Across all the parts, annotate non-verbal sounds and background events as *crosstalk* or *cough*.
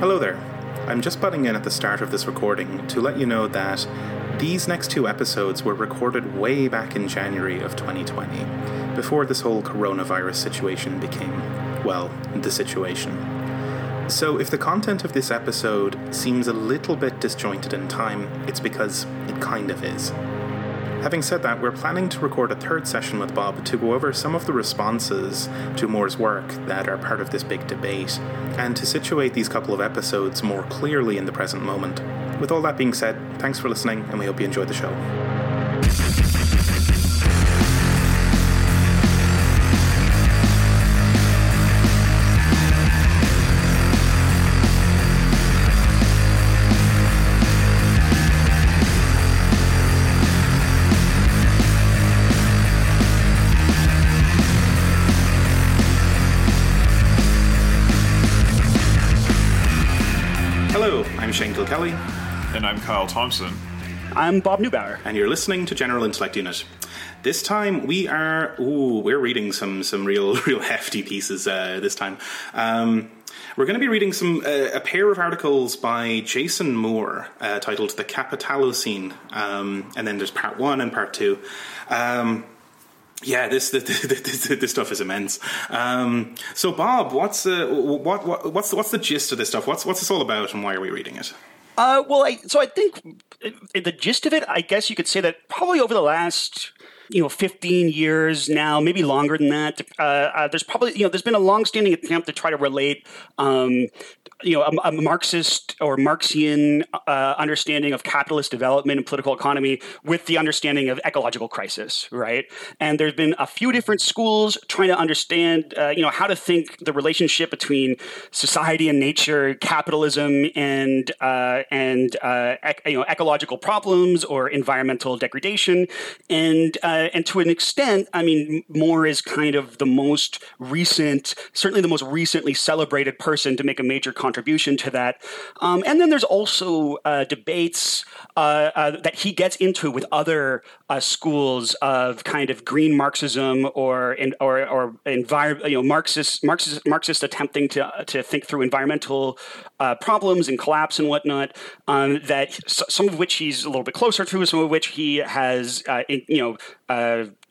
Hello there. I'm just butting in at the start of this recording to let you know that these next two episodes were recorded way back in January of 2020, before this whole coronavirus situation became, well, the situation. So, if the content of this episode seems a little bit disjointed in time, it's because it kind of is. Having said that, we're planning to record a third session with Bob to go over some of the responses to Moore's work that are part of this big debate, and to situate these couple of episodes more clearly in the present moment. With all that being said, thanks for listening, and we hope you enjoyed the show. Kyle Thompson. I'm Bob Neubauer. and you're listening to General Intellect Unit. This time we are ooh, we're reading some some real *laughs* real hefty pieces uh, this time. Um, we're going to be reading some uh, a pair of articles by Jason Moore uh, titled "The Capitalocene," um, and then there's part one and part two. Um, yeah, this *laughs* this, this this stuff is immense. Um, so, Bob, what's uh, what, what what's what's the gist of this stuff? What's what's this all about, and why are we reading it? Uh, well, I, so I think uh, the gist of it, I guess you could say that probably over the last you know 15 years now maybe longer than that uh, uh, there's probably you know there's been a long-standing attempt to try to relate um, you know a, a marxist or marxian uh, understanding of capitalist development and political economy with the understanding of ecological crisis right? And there's been a few different schools trying to understand uh, you know how to think the relationship between society and nature capitalism and uh, and uh, ec- you know ecological problems or environmental degradation. And uh, and to an extent, I mean, Moore is kind of the most recent, certainly the most recently celebrated person to make a major contribution to that. Um, and then there's also uh, debates uh, uh, that he gets into with other uh, schools of kind of green Marxism or in, or or envir- you know Marxist Marxist Marxist attempting to to think through environmental problems and collapse and whatnot. Um, that some of which he's a little bit closer to, some of which he has in, you know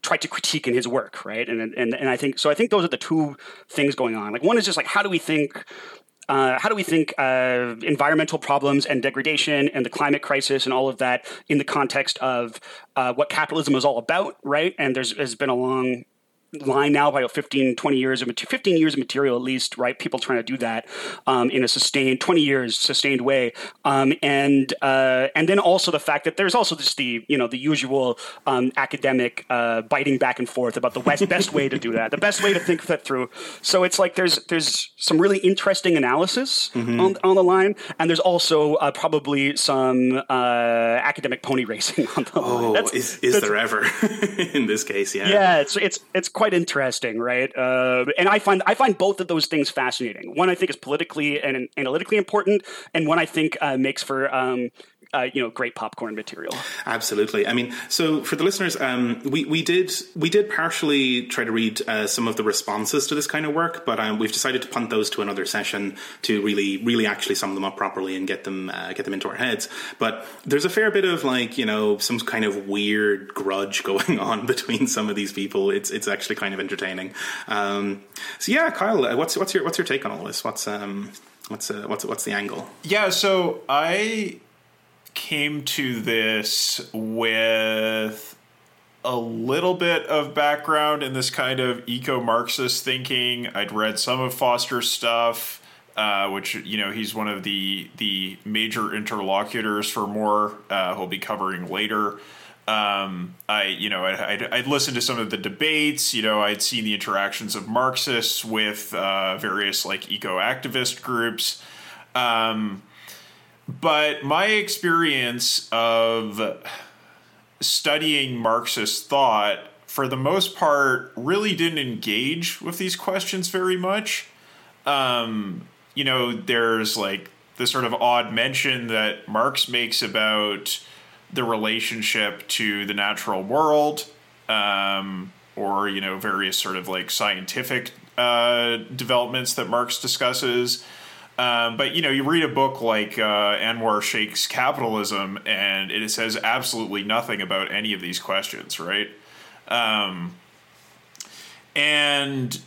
tried to critique in his work, right? And and and I think so. I think those are the two things going on. Like one is just like how do we think. Uh, how do we think uh, environmental problems and degradation and the climate crisis and all of that in the context of uh, what capitalism is all about, right? And there's has been a long line now by about 15 20 years of 15 years of material at least right people trying to do that um, in a sustained 20 years sustained way um, and uh, and then also the fact that there's also just the you know the usual um, academic uh, biting back and forth about the best, best way to do that the best way to think that through so it's like there's there's some really interesting analysis Mm-hmm. on, on the line and there's also uh, probably some uh, academic pony racing *laughs* on the line Oh, That's- is is there ever *laughs* in this case? Yeah. yeah, it's it's it's quite interesting, right? Uh, and I find I find both of those things fascinating. One I think is politically and analytically important, and one I think uh, makes for um, uh, you know great popcorn material. Absolutely. I mean, so for the listeners, um, we we did we did partially try to read uh, some of the responses to this kind of work, but um, we've decided to punt those to another session to really really actually sum them up properly and get them uh, get them into our heads. But there's a fair bit of like you know some kind of weird grudge *laughs* going on between some of these people. It's it's actually kind of entertaining. Um, so yeah, Kyle, uh, what's what's your what's your take on all this? What's um what's uh, what's what's the angle? Yeah, so I came to this with a little bit of background in this kind of eco Marxist thinking. I'd read some of Foster's stuff. Uh, which you know he's one of the the major interlocutors for Moore. Uh, he'll be covering later. Um, I you know I'd, I'd listened to some of the debates. You know I'd seen the interactions of Marxists with uh, various like eco activist groups. Um, but my experience of studying Marxist thought, for the most part, really didn't engage with these questions very much. Um, you know, there's like the sort of odd mention that Marx makes about the relationship to the natural world, um, or you know, various sort of like scientific uh, developments that Marx discusses. Um, but you know, you read a book like uh, Anwar Shaikh's Capitalism, and it says absolutely nothing about any of these questions, right? Um, and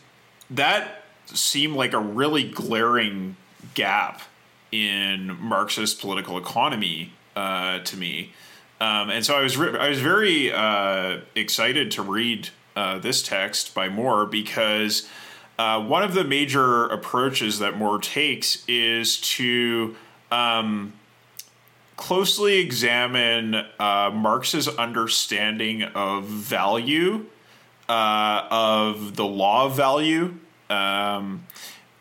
that seemed like a really glaring gap in Marxist political economy uh, to me. Um, and so I was re- I was very uh, excited to read uh, this text by Moore because uh, one of the major approaches that Moore takes is to um, closely examine uh, Marx's understanding of value, uh, of the law of value, um,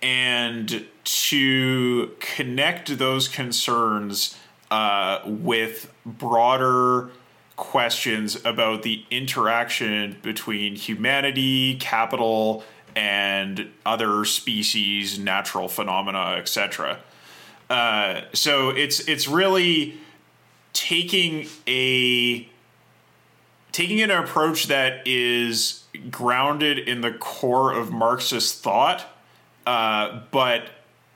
and to connect those concerns uh, with broader questions about the interaction between humanity, capital, and other species, natural phenomena, etc. Uh, so it's it's really taking a taking an approach that is grounded in the core of Marxist thought, uh, but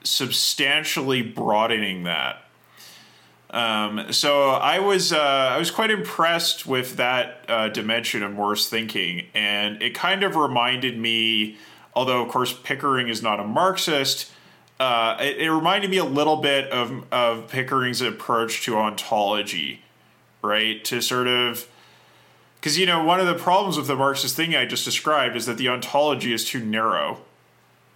substantially broadening that. Um, so I was uh, I was quite impressed with that uh, dimension of Moore's thinking, and it kind of reminded me, although of course Pickering is not a Marxist, uh, it, it, reminded me a little bit of of Pickering's approach to ontology, right? To sort of because you know one of the problems with the Marxist thing I just described is that the ontology is too narrow,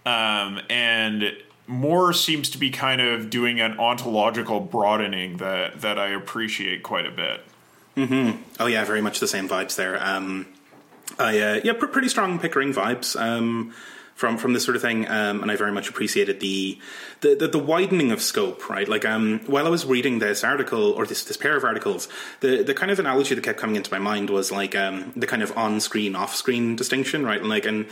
um, and Moore seems to be kind of doing an ontological broadening that that I appreciate quite a bit. Mm-hmm. Oh yeah, very much the same vibes there. Um, I uh, yeah, pr- pretty strong Pickering vibes. Um, from from this sort of thing, um, and I very much appreciated the, the the, the widening of scope. Right, like um, while I was reading this article or this this pair of articles, the the kind of analogy that kept coming into my mind was like um, the kind of on screen off screen distinction, right? And like and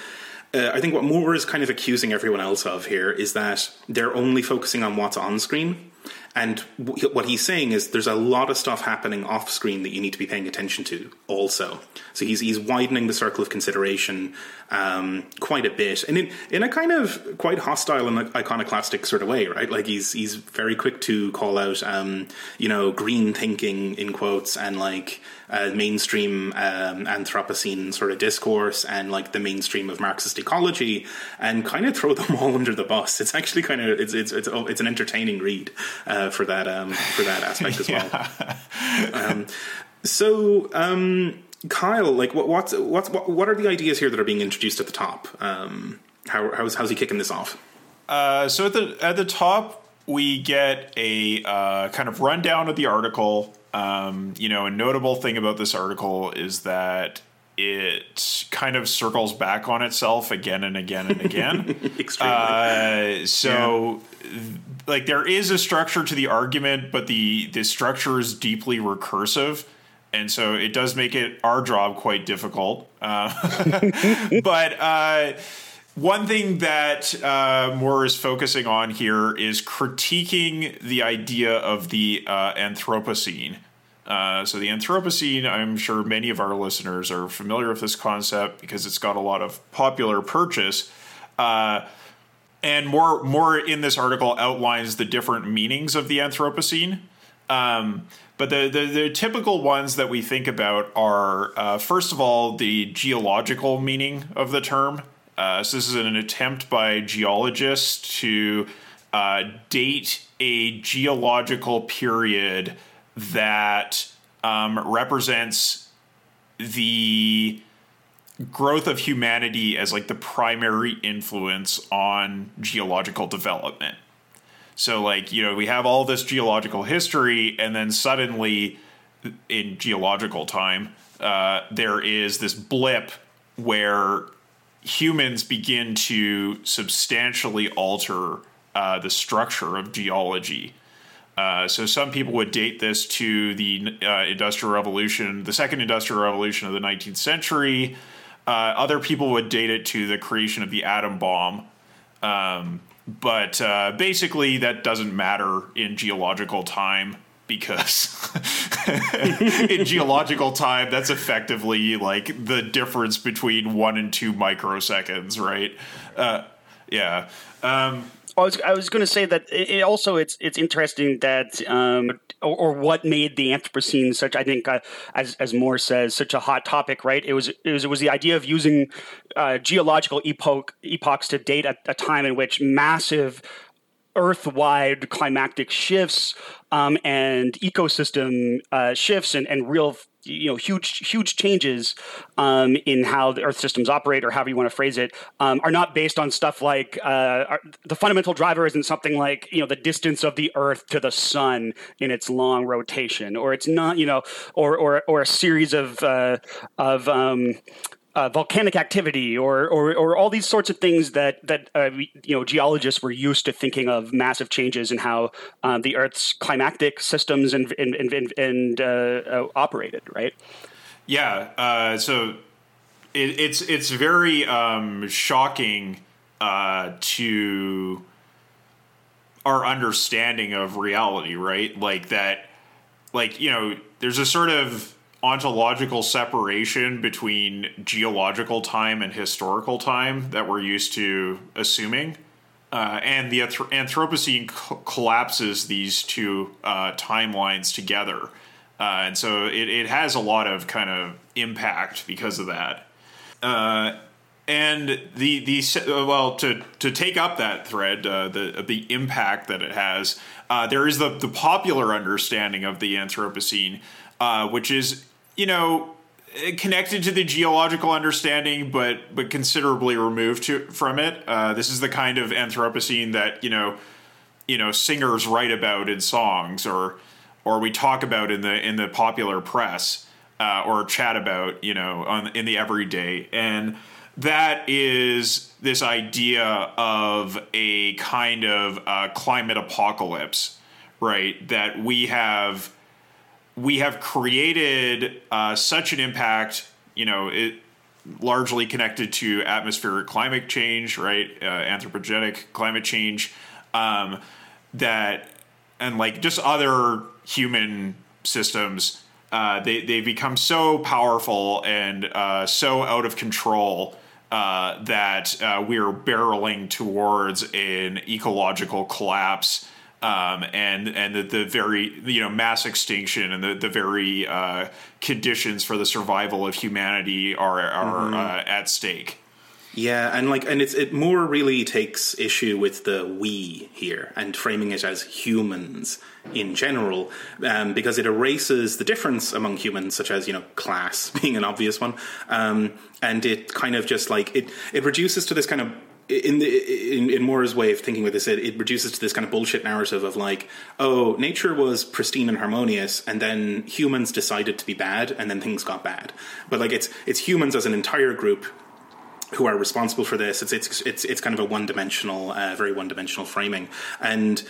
uh, I think what Moore is kind of accusing everyone else of here is that they're only focusing on what's on screen. And w- what he's saying is there's a lot of stuff happening off screen that you need to be paying attention to also. So he's, he's widening the circle of consideration um, quite a bit, and in, in a kind of quite hostile and iconoclastic sort of way, right? Like he's he's very quick to call out, um, you know, green thinking in quotes and like uh, mainstream um, Anthropocene sort of discourse and like the mainstream of Marxist ecology, and kind of throw them *laughs* all under the bus. It's actually kind of it's it's it's, it's an entertaining read uh, for that um, for that aspect as *laughs* well. Um, so um, Kyle, like what what's what's what, what are the ideas here that are being introduced at the top? Um, how how's how's he kicking this off? Uh, so at the at the top we get a uh, kind of rundown of the article. Um, you know, a notable thing about this article is that it kind of circles back on itself again and again and again. *laughs* Extremely. Uh, so, yeah. like, there is a structure to the argument, but the the structure is deeply recursive and so it does make it our job quite difficult. Uh, *laughs* but uh, one thing that uh, Moore is focusing on here is critiquing the idea of the uh, Anthropocene. Uh, so the Anthropocene, I'm sure many of our listeners are familiar with this concept because it's got a lot of popular purchase. Uh, and Moore, Moore in this article outlines the different meanings of the Anthropocene. Um, but the, the, the, typical ones that we think about are, uh, first of all, the geological meaning of the term. Uh, so this is an attempt by geologists to uh, date a geological period that um, represents the growth of humanity as like the primary influence on geological development. So, like, you know, we have all this geological history, and then suddenly, in geological time, uh, there is this blip where humans begin to substantially alter uh, the structure of geology. Uh, so some people would date this to the uh, industrial revolution, the second industrial revolution of the 19th century. Uh, other people would date it to the creation of the atom bomb. Um, but uh, basically, that doesn't matter in geological time because *laughs* in geological time, that's effectively like the difference between one and two microseconds, right? Uh, yeah. Um, I was I was going to say that it, also it's it's interesting that um, or, or, what made the Anthropocene such I think uh, as as Moore says such a hot topic right? It was it was it was the idea of using uh, geological epoch epochs to date a, a time in which massive Earth-wide climactic shifts um, and ecosystem uh, shifts and, and real you know huge huge changes um, in how the Earth systems operate, or however you want to phrase it, um, are not based on stuff like uh, are, the fundamental driver isn't something like you know the distance of the Earth to the Sun in its long rotation, or it's not you know, or or or a series of uh, of um, uh, volcanic activity or, or, or all these sorts of things that that uh, you know geologists were used to thinking of massive changes in how um, the Earth's climatic systems and and and, and uh, uh operated, right? Yeah. Uh, so it, it's it's very um, shocking uh, to our understanding of reality, right? Like that, like you know, there's a sort of ontological separation between geological time and historical time that we're used to assuming. Uh, and the Anthropocene co- collapses these two uh, timelines together. Uh, and so it, it has a lot of kind of impact because of that. Uh, and the the well to to take up that thread uh, the the impact that it has uh, there is the the popular understanding of the Anthropocene which is you know connected to the geological understanding, but but considerably removed to, from it. Uh, this is the kind of Anthropocene that you know you know singers write about in songs, or or we talk about in the in the popular press, uh, or chat about you know on in the everyday and. That is this idea of a kind of uh, climate apocalypse, right? That we have we have created uh, such an impact, you know, it largely connected to atmospheric climate change, right? Uh, anthropogenic climate change, um, that, and like just other human systems, uh, they, they become so powerful and uh, so out of control uh, that uh, we're barreling towards an ecological collapse um, and and the, the, very you know mass extinction and the the very uh, conditions for the survival of humanity are are mm-hmm. uh, at stake. Yeah, and like, and it's it Moore really takes issue with the we here and framing it as humans in general, um, because it erases the difference among humans, such as you know class *laughs* being an obvious one, um, and it kind of just like it it reduces to this kind of in the in, in Moore's way of thinking with this, it, it, reduces to this kind of bullshit narrative of like, oh, nature was pristine and harmonious, and then humans decided to be bad, and then things got bad. But like, it's it's humans as an entire group who are responsible for this. It's it's it's it's kind of a one dimensional, uh, very one dimensional framing, and.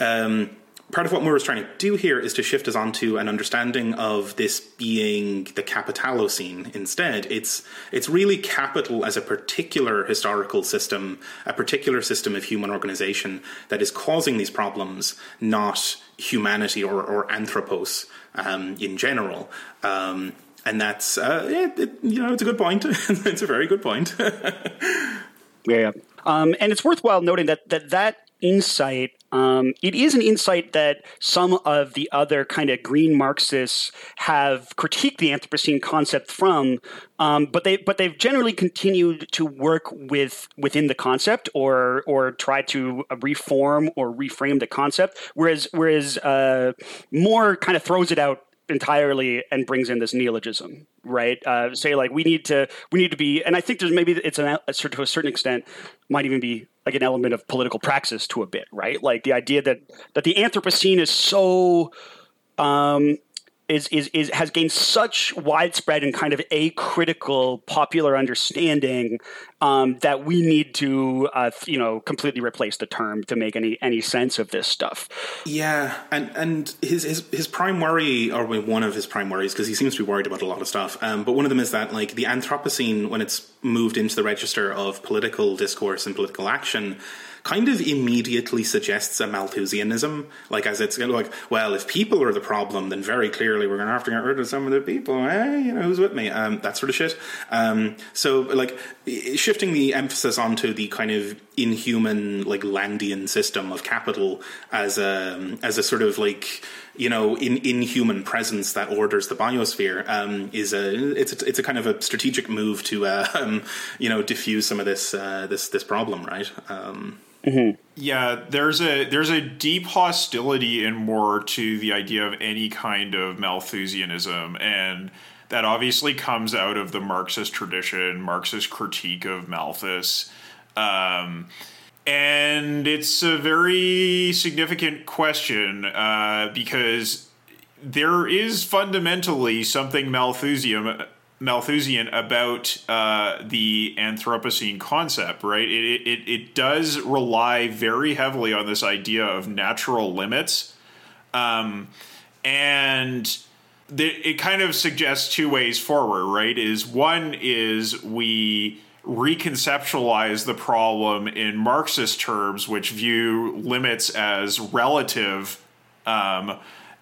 Um, part of what Moore is trying to do here is to shift us onto an understanding of this being the capitalocene instead. It's it's really capital as a particular historical system, a particular system of human organization that is causing these problems, not humanity or, or anthropos um, in general. Um, and that's uh, it, it, you know it's a good point. *laughs* it's a very good point. *laughs* yeah, um, and it's worthwhile noting that that that insight um, it is an insight that some of the other kind of green Marxists have critiqued the Anthropocene concept from, um, but they but they've generally continued to work with within the concept or or try to reform or reframe the concept. Whereas whereas uh, Moore kind of throws it out entirely and brings in this neologism, right? Uh, say like we need to we need to be, and I think there's maybe it's an to a certain extent might even be like an element of political praxis to a bit, right? Like the idea that that the Anthropocene is so um, is, is, is has gained such widespread and kind of a critical popular understanding um, that we need to uh, you know completely replace the term to make any any sense of this stuff. Yeah, and and his his, his prime worry, or one of his prime worries, because he seems to be worried about a lot of stuff. Um, but one of them is that like the Anthropocene, when it's moved into the register of political discourse and political action kind of immediately suggests a Malthusianism, like as it's like, well, if people are the problem, then very clearly we're going to have to get rid of some of the people. Eh? You know, who's with me? Um, that sort of shit. Um, so, like, shifting the emphasis onto the kind of inhuman, like Landian system of capital as a as a sort of like you know in inhuman presence that orders the biosphere um, is a it's a, it's a kind of a strategic move to uh, *laughs* um, you know diffuse some of this uh, this this problem, right? Um, Mm-hmm. Yeah, there's a there's a deep hostility and war to the idea of any kind of Malthusianism, and that obviously comes out of the Marxist tradition, Marxist critique of Malthus. Um, and it's a very significant question uh, because there is fundamentally something Malthusian Malthusian about uh, the Anthropocene concept, right? It, it, it does rely very heavily on this idea of natural limits. Um, and it kind of suggests two ways forward, right? Is one is we reconceptualize the problem in Marxist terms, which view limits as relative, um,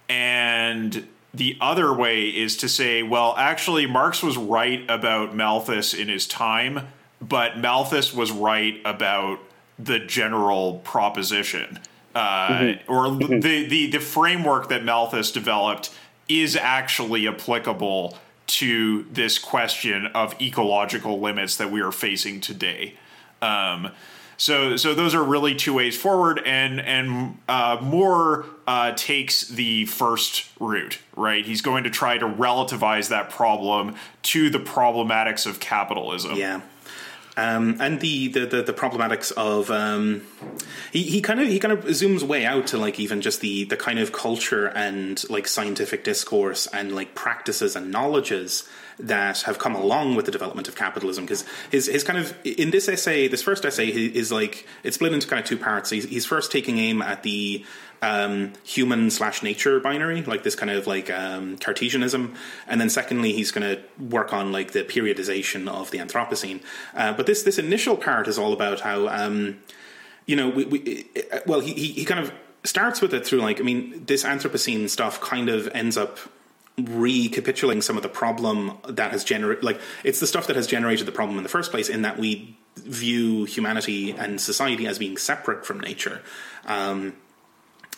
and the other way is to say, well, actually, Marx was right about Malthus in his time, but Malthus was right about the general proposition. Uh, mm-hmm. Or mm-hmm. the, the, the framework that Malthus developed is actually applicable to this question of ecological limits that we are facing today. Um, so so those are really two ways forward, and and uh, Moore uh, takes the first route. Right, he's going to try to relativize that problem to the problematics of capitalism. Yeah. Um, and the, the, the, the, problematics of um, he, he kind of he kind of zooms way out to like even just the the kind of culture and like scientific discourse and like practices and knowledges that have come along with the development of capitalism. Because his his kind of in this essay, this first essay is like it's split into kind of two parts. He's, he's first taking aim at the um, human slash nature binary, like this kind of like um, Cartesianism, and then secondly, he's going to work on like the periodization of the Anthropocene. Uh, but this this initial part is all about how um, you know we, we well he, he he kind of starts with it through like I mean this Anthropocene stuff kind of ends up recapitulating some of the problem that has generated like it's the stuff that has generated the problem in the first place in that we view humanity and society as being separate from nature um,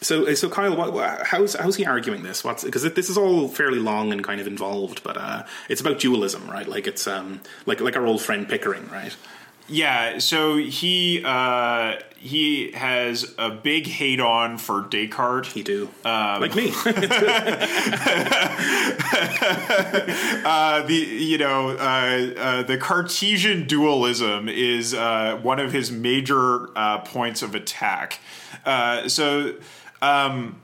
so, so Kyle, what, how's how's he arguing this? What's because this is all fairly long and kind of involved, but uh, it's about dualism, right? Like it's um, like like our old friend Pickering, right? Yeah, so he uh, he has a big hate on for Descartes. He do um, like me. *laughs* uh, the you know uh, uh, the Cartesian dualism is uh, one of his major uh, points of attack. Uh, so. Um,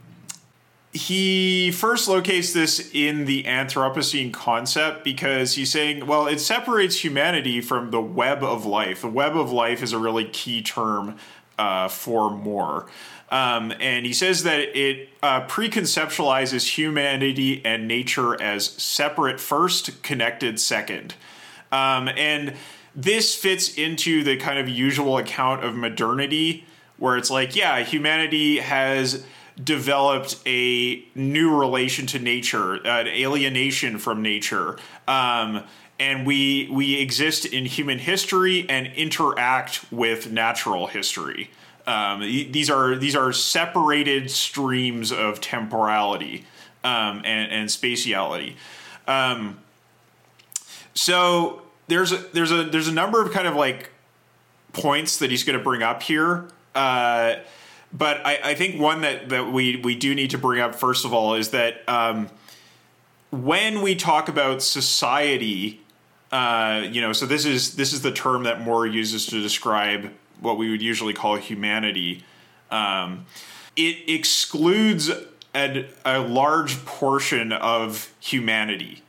he first locates this in the Anthropocene concept because he's saying, well, it separates humanity from the web of life. The web of life is a really key term uh, for Moore. Um, and he says that it uh, preconceptualizes humanity and nature as separate first, connected second. Um, and this fits into the kind of usual account of modernity, where it's like, yeah, humanity has developed a new relation to nature, an alienation from nature. Um, and we we exist in human history and interact with natural history. Um, these are these are separated streams of temporality um, and, and spatiality. Um, so there's a, there's a there's a number of kind of like points that he's going to bring up here. Uh, but I, I, think one that, that we, we do need to bring up, first of all, is that um, when we talk about society, uh, you know, so this is this is the term that Moore uses to describe what we would usually call humanity. Um, it excludes a, a large portion of humanity,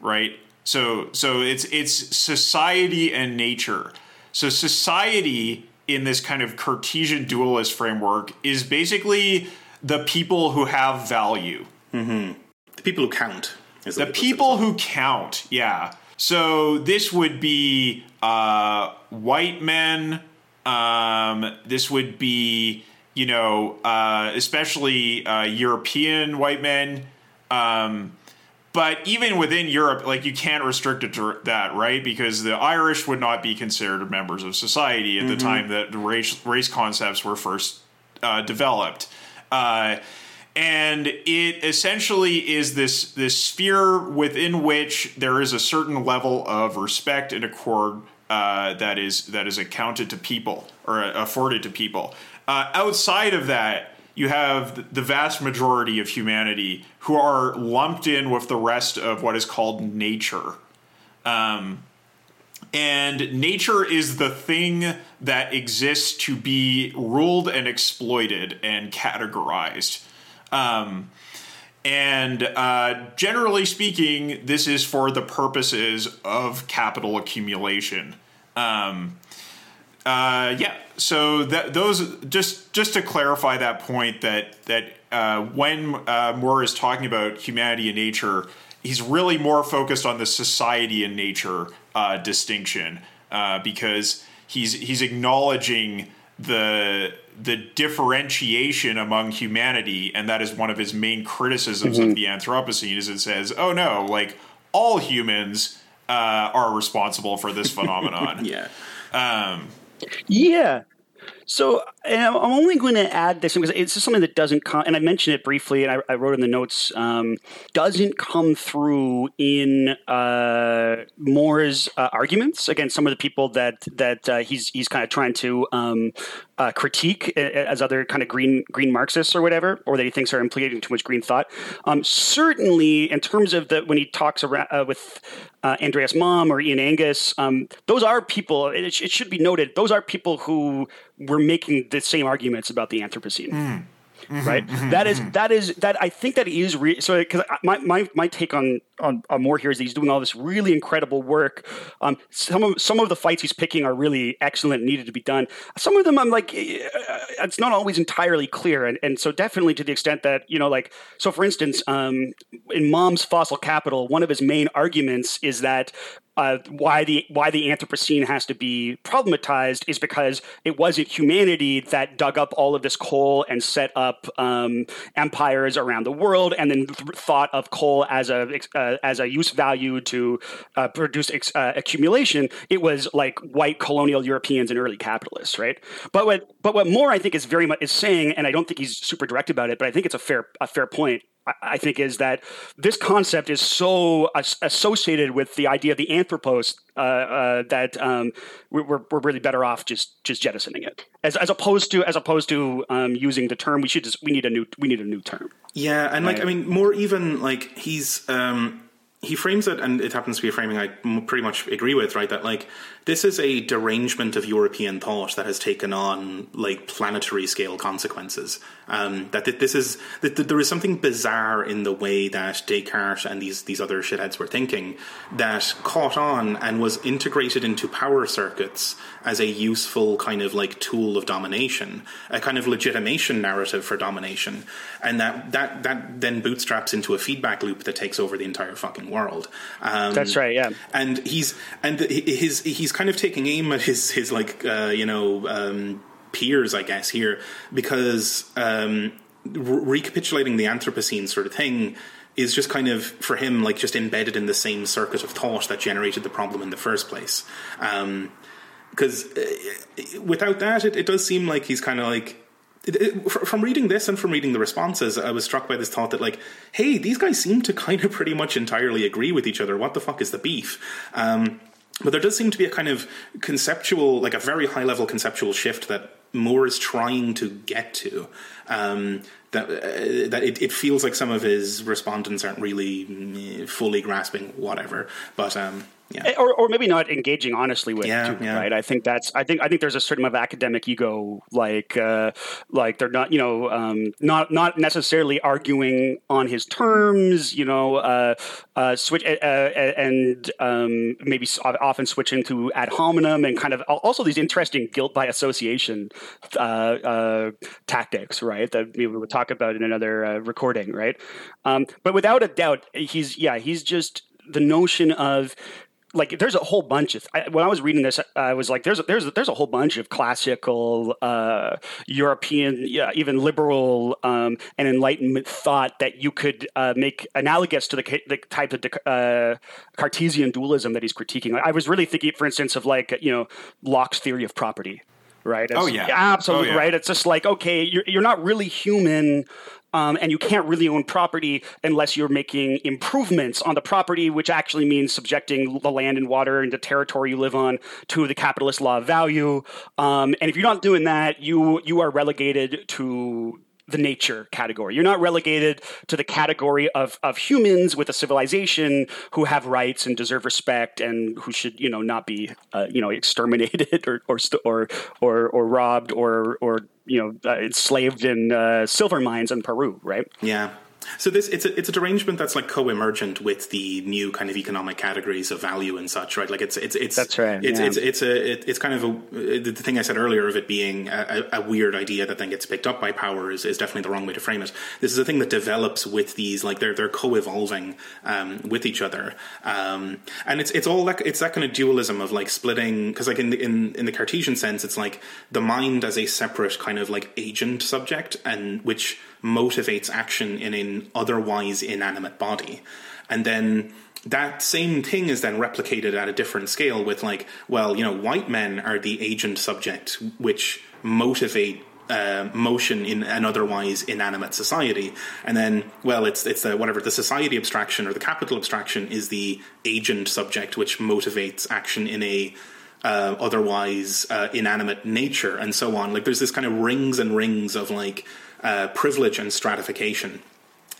right? So so it's it's society and nature. So society in this kind of Cartesian dualist framework is basically the people who have value. Mm-hmm. The people who count. The people who count, yeah. So this would be uh, white men. Um, this would be, you know, uh, especially uh, European white men. Um, but even within Europe, like you can't restrict it to that, right? Because the Irish would not be considered members of society at mm-hmm. the time that the race race concepts were first uh, developed. Uh, and it essentially is this this sphere within which there is a certain level of respect and accord uh, that is that is accounted to people or afforded to people. Uh, outside of that, you have the vast majority of humanity who are lumped in with the rest of what is called nature. Um, and nature is the thing that exists to be ruled and exploited and categorized. Um, and uh, generally speaking, this is for the purposes of capital accumulation. Um, uh, yeah. So that those just just to clarify that point that that uh, when uh, Moore is talking about humanity and nature, he's really more focused on the society and nature uh, distinction uh, because he's he's acknowledging the the differentiation among humanity, and that is one of his main criticisms mm-hmm. of the Anthropocene. Is it says, "Oh no, like all humans uh, are responsible for this phenomenon." *laughs* yeah. Um, yeah. So I'm only going to add this because it's just something that doesn't come, and I mentioned it briefly, and I, I wrote in the notes, um, doesn't come through in uh, Moore's uh, arguments against some of the people that that uh, he's he's kind of trying to um, uh, critique as other kind of green green Marxists or whatever, or that he thinks are implicating too much green thought. Um, certainly, in terms of the when he talks around, uh, with uh, Andreas Malm or Ian Angus, um, those are people. It, it, should be noted; those are people who were making the same arguments about the Anthropocene. Mm. Mm-hmm, right? Mm-hmm, that is, mm-hmm. that is that I think that is re- so because my, my my take on, on on Moore here is he's doing all this really incredible work. Um, some of some of the fights he's picking are really excellent, needed to be done. Some of them I'm like, eh, it's not always entirely clear, and and so definitely to the extent that you know, like so for instance, um, in Malm's Fossil Capital, one of his main arguments is that uh, why the why the Anthropocene has to be problematized is because it wasn't humanity that dug up all of this coal and set up um, empires around the world, and then th- thought of coal as a uh, as a use value to uh, produce ex- uh, accumulation. It was like white colonial Europeans and early capitalists, right? But what but what Moore I think is very much is saying, and I don't think he's super direct about it, but I think it's a fair a fair point I think is that this concept is so associated with the idea of the anthropos uh, uh, that um, we're, we're really better off just just jettisoning it as, as opposed to as opposed to um, using the term we should just we need a new we need a new term yeah and right? like I mean Moore even like he's um, he frames it and it happens to be a framing I pretty much agree with right that like this is a derangement of European thought that has taken on like planetary scale consequences. Um, that this is that there is something bizarre in the way that Descartes and these these other shitheads were thinking that caught on and was integrated into power circuits as a useful kind of like tool of domination, a kind of legitimation narrative for domination, and that that that then bootstraps into a feedback loop that takes over the entire fucking world. Um, That's right. Yeah, and he's and his he's kind of taking aim at his his like uh, you know um, peers, I guess here because um, re- recapitulating the Anthropocene sort of thing is just kind of for him like just embedded in the same circuit of thought that generated the problem in the first place. Because um, uh, without that, it, it does seem like he's kind of like from reading this and from reading the responses, I was struck by this thought that, like, hey, these guys seem to kind of pretty much entirely agree with each other. What the fuck is the beef? Um, but there does seem to be a kind of conceptual, like a very high level conceptual shift that Moore is trying to get to. Um, that uh, that it, it, feels like some of his respondents aren't really mm, fully grasping whatever. But um, yeah. Eh, or, or maybe not engaging honestly with yeah, too, yeah. right i think that's i think i think there's a certain amount of academic ego like uh, like they're not you know um, not not necessarily arguing on his terms you know uh, uh, switch uh, uh, and um, maybe often switch into ad hominem and kind of also these interesting guilt by association uh, tactics right that we would talk about in another recording right um, but without a doubt he's yeah he's just the notion of like there's a whole bunch of I, when I was reading this, I was like, there's a, there's a, there's a whole bunch of classical uh, European, yeah, even liberal um, and Enlightenment thought that you could uh, make analogous to the, the type of uh, Cartesian dualism that he's critiquing. I was really thinking, for instance, of like you know Locke's theory of property right? It's, oh yeah, absolutely oh, yeah. right. It's just like okay, you're you're not really human um, and you can't really own property unless you're making improvements on the property, which actually means subjecting the land and water and the territory you live on to the capitalist law of value. Um, and if you're not doing that, you you are relegated to the nature category. You're not relegated to the category of, of humans with a civilization who have rights and deserve respect and who should, you know, not be, uh, you know, exterminated *laughs* or or or or, or robbed or or you know uh, enslaved in uh, silver mines in Peru, right? Yeah. So this it's a it's a derangement that's like co-emergent with the new kind of economic categories of value and such, right? Like it's it's it's that's right. It's yeah. it's, it's a it, it's kind of a the thing I said earlier of it being a, a, weird idea that then gets picked up by power is, is definitely the wrong way to frame it. This is a thing that develops with these like they're they're co-evolving um, with each other, um, and it's it's all that it's that kind of dualism of like splitting because like in the, in in the Cartesian sense, it's like the mind as a separate kind of like agent subject and which motivates action in an otherwise inanimate body. And then that same thing is then replicated at a different scale with like, well, you know, white men are the agent subject which motivate uh, motion in an otherwise inanimate society, and then well, it's it's the whatever the society abstraction or the capital abstraction is the agent subject which motivates action in a uh, otherwise uh, inanimate nature, and so on. Like there's this kind of rings and rings of like uh, privilege and stratification.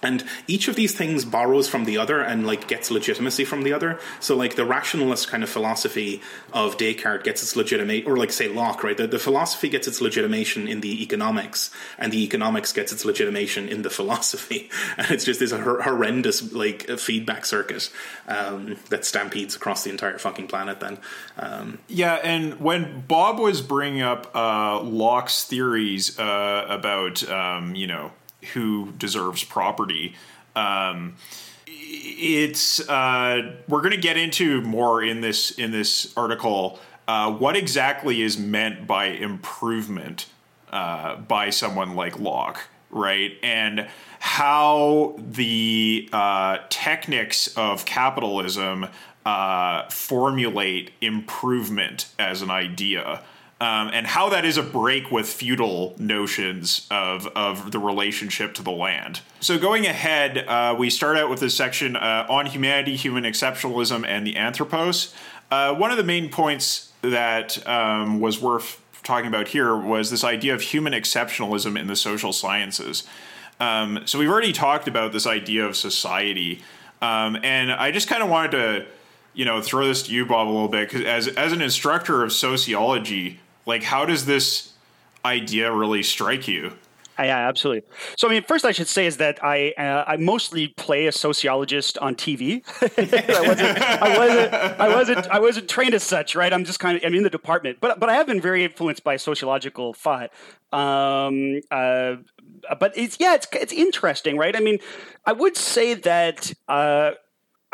And each of these things borrows from the other and like gets legitimacy from the other. So like the rationalist kind of philosophy of Descartes gets its legitimate, or like say Locke, right? The, the philosophy gets its legitimation in the economics, and the economics gets its legitimation in the philosophy. *laughs* And it's just this hor- horrendous like feedback circuit um, that stampedes across the entire fucking planet. Then, um, yeah. And when Bob was bringing up uh, Locke's theories uh, about um, you know who deserves property. Um, it's uh, we're going to get into more in this in this article. Uh, what exactly is meant by improvement uh, by someone like Locke, right? And how the uh, techniques of capitalism uh, formulate improvement as an idea um, and how that is a break with feudal notions of, of the relationship to the land. So, going ahead, uh, we start out with this section uh, on humanity, human exceptionalism, and the anthropos. Uh, one of the main points that um, was worth talking about here was this idea of human exceptionalism in the social sciences. Um, so, we've already talked about this idea of society, um, and I just kind of wanted to you know throw this to you bob a little bit because as, as an instructor of sociology like, how does this idea really strike you? Yeah, absolutely. So, I mean, first I should say is that I uh, I mostly play a sociologist on TV. *laughs* I, wasn't, I wasn't I wasn't I wasn't trained as such, right? I'm just kind of I'm in the department, but but I have been very influenced by sociological thought. Um, uh, but it's yeah, it's it's interesting, right? I mean, I would say that. Uh,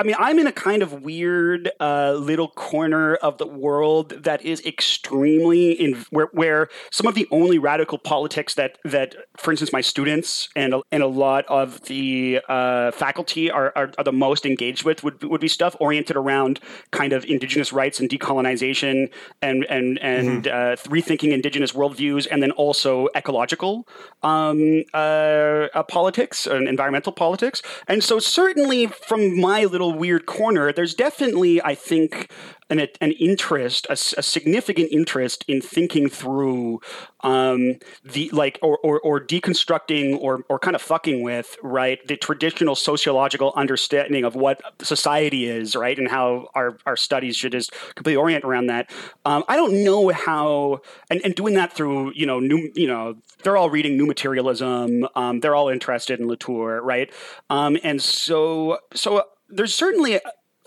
I mean, I'm in a kind of weird uh, little corner of the world that is extremely in where, where some of the only radical politics that that, for instance, my students and a, and a lot of the uh, faculty are, are, are, the most engaged with would would be stuff oriented around kind of indigenous rights and decolonization and and and mm-hmm. uh, rethinking indigenous worldviews, and then also ecological um, uh, uh, politics and environmental politics. And so, certainly, from my little weird corner, there's definitely, I think, an, an interest, a, a significant interest in thinking through um, the like, or, or, or deconstructing or, or kind of fucking with, right, the traditional sociological understanding of what society is, right, and how our, our studies should just completely orient around that. Um, I don't know how, and, and doing that through, you know, new, you know, they're all reading new materialism. Um, they're all interested in Latour, right? Um, and so, so there's certainly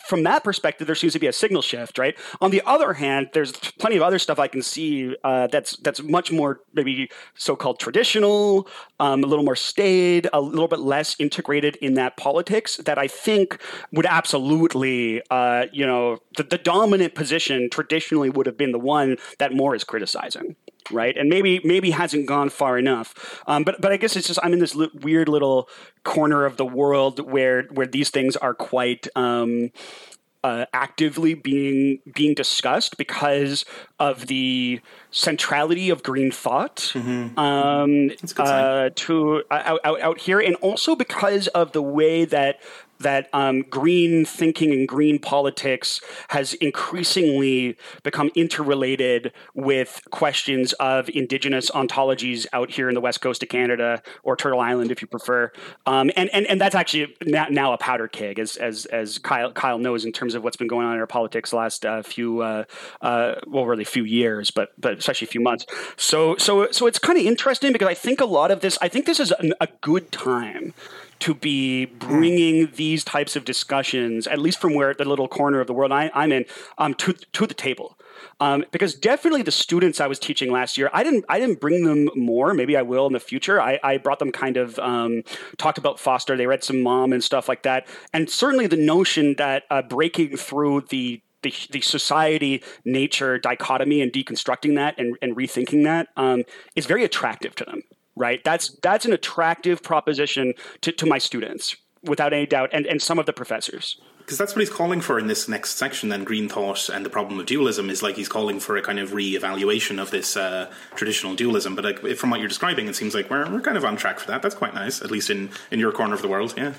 from that perspective, there seems to be a signal shift, right? On the other hand, there's plenty of other stuff I can see uh, that's that's much more maybe so-called traditional, um, a little more staid, a little bit less integrated in that politics that I think would absolutely, uh, you know, the, the dominant position traditionally would have been the one that Moore is criticizing right? And maybe maybe hasn't gone far enough. Um, but but I guess it's just I'm in this li- weird little corner of the world where where these things are quite. Um, uh, actively being being discussed because of the centrality of green thought mm-hmm. um, uh, to uh, out, out here, and also because of the way that that um, green thinking and green politics has increasingly become interrelated with questions of indigenous ontologies out here in the west coast of Canada or Turtle Island, if you prefer. Um, and, and and that's actually now a powder keg, as as as Kyle Kyle knows in terms of what's been going on in our politics the last uh, few uh, uh, well, really few years, but but especially a few months. So so so it's kind of interesting because I think a lot of this, I think this is an, a good time to be bringing these types of discussions, at least from where the little corner of the world I, am in, um, to to the table. Um, because definitely the students I was teaching last year, I didn't I didn't bring them Moore. Maybe I will in the future. I, I brought them kind of um, talked about Foster. They read some Malm and stuff like that, and certainly the notion that uh, breaking through the the, the society nature dichotomy and deconstructing that and, and rethinking that um, is very attractive to them right? That's that's an attractive proposition to, to my students, without any doubt, and, and some of the professors. Because that's what he's calling for in this next section. Then green thought and the problem of dualism is like he's calling for a kind of re-evaluation of this uh, traditional dualism. But like, from what you're describing, it seems like we're we're kind of on track for that. That's quite nice, at least in in your corner of the world. Yeah.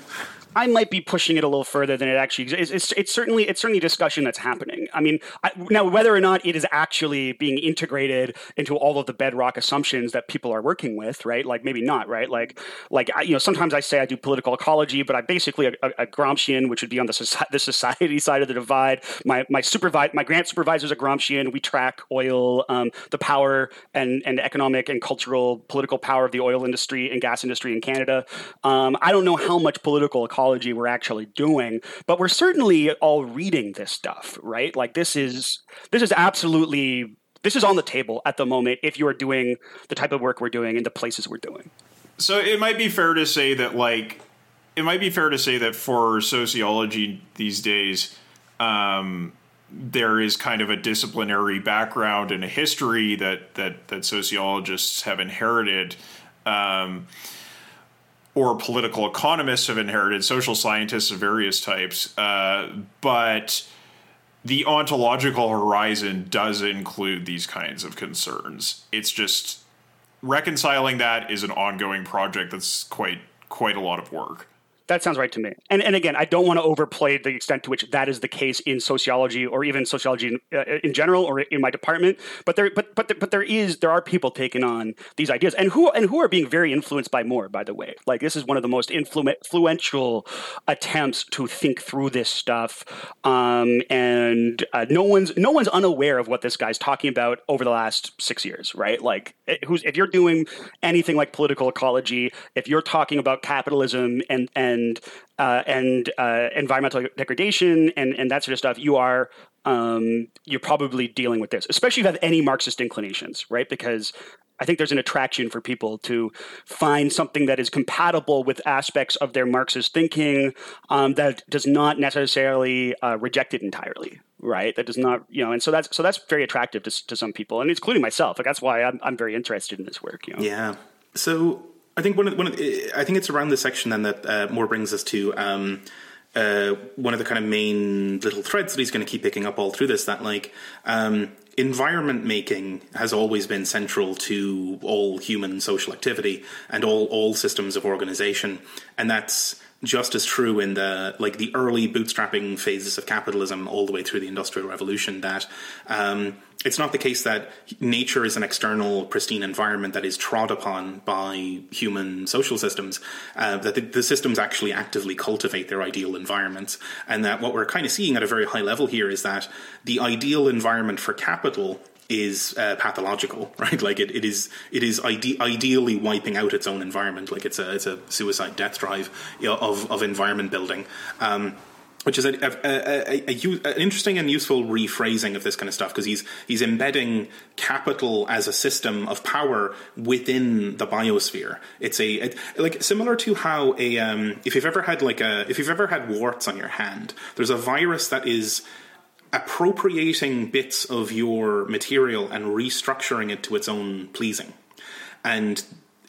I might be pushing it a little further than it actually is. It's, it's, certainly it's certainly a discussion that's happening. I mean, I, now whether or not it is actually being integrated into all of the bedrock assumptions that people are working with, right? Like maybe not, right? Like like you know, sometimes I say I do political ecology, but I'm basically a, a, a Gramscian, which would be on the the society *laughs* side of the divide. My my supervise my grant supervisor is a Gramscian. We track oil, um, the power and and economic and cultural political power of the oil industry and gas industry in Canada. Um, I don't know how much political ecology we're actually doing, but we're certainly all reading this stuff, right? Like this is this is absolutely this is on the table at the moment if you are doing the type of work we're doing in the places we're doing. So it might be fair to say that like it might be fair to say that for sociology these days um, there is kind of a disciplinary background and a history that that that sociologists have inherited um, or political economists have inherited, social scientists of various types. Uh, but the ontological horizon does include these kinds of concerns. It's just reconciling that is an ongoing project that's quite quite a lot of work. That sounds right to me. And and again, I don't want to overplay the extent to which that is the case in sociology or even sociology in, uh, in general or in my department. But there, but but but there is there are people taking on these ideas and who and who are being very influenced by Moore. By the way, like this is one of the most influ- influential attempts to think through this stuff. Um, and uh, no one's no one's unaware of what this guy's talking about over the last six years, right? Like, eh, who's if you're doing anything like political ecology, if you're talking about capitalism and and and uh, and uh, environmental degradation and and that sort of stuff, you are um, you're probably dealing with this, especially if you have any Marxist inclinations, right? Because I think there's an attraction for people to find something that is compatible with aspects of their Marxist thinking um, that does not necessarily uh, reject it entirely, right? That does not, you know, and so that's so that's very attractive to, to some people, and including myself. Like that's why I'm I'm very interested in this work. You know? Yeah. So I think one of, one of, I think it's around this section then that uh, Moore brings us to um, uh, one of the kind of main little threads that he's going to keep picking up all through this. That like um, environment making has always been central to all human social activity and all all systems of organization, and that's just as true in the like the early bootstrapping phases of capitalism all the way through the industrial revolution that um, it's not the case that nature is an external pristine environment that is trod upon by human social systems uh, that the, the, systems actually actively cultivate their ideal environments and that what we're kind of seeing at a very high level here is that the ideal environment for capital is uh, pathological, *laughs* right? Like it, it is it is ide- ideally wiping out its own environment. Like it's a it's a suicide death drive of of environment building. Um, which is a, a, a, an interesting and useful rephrasing of this kind of stuff because he's he's embedding capital as a system of power within the biosphere. It's a it, like similar to how a um, if you've ever had like a if you've ever had warts on your hand, there's a virus that is appropriating bits of your material and restructuring it to its own pleasing, and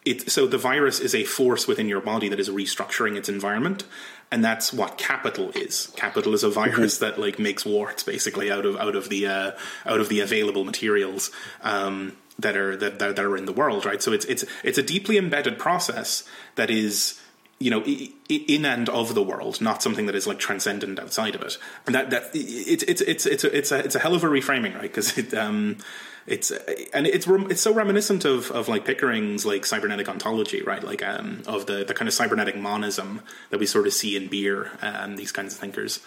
it, so the virus is a force within your body that is restructuring its environment and that's what capital is. Capital is a virus mm-hmm. that like makes warts basically out of out of the uh, out of the available materials um, that are that, that are in the world, right? So it's it's it's a deeply embedded process that is you know in and of the world, not something that is like transcendent outside of it. And that that it's it's it's it's a, it's a, it's a hell of a reframing, right? Because it um it's and it's it's so reminiscent of of like Pickering's like cybernetic ontology, right? Like um of the the kind of cybernetic monism that we sort of see in Beer and these kinds of thinkers.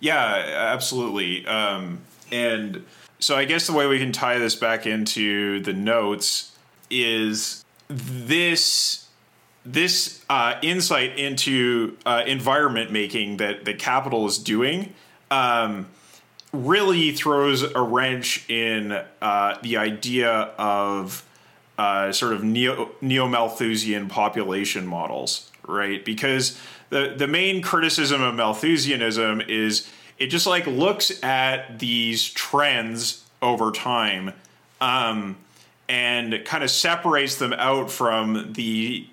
Yeah, absolutely. Um, and so I guess the way we can tie this back into the notes is this this uh, insight into uh, environment making that that capital is doing. Um, really throws a wrench in uh, the idea of uh, sort of neo neo Malthusian population models, right? Because the the main criticism of Malthusianism is it just like looks at these trends over time um, and kind of separates them out from the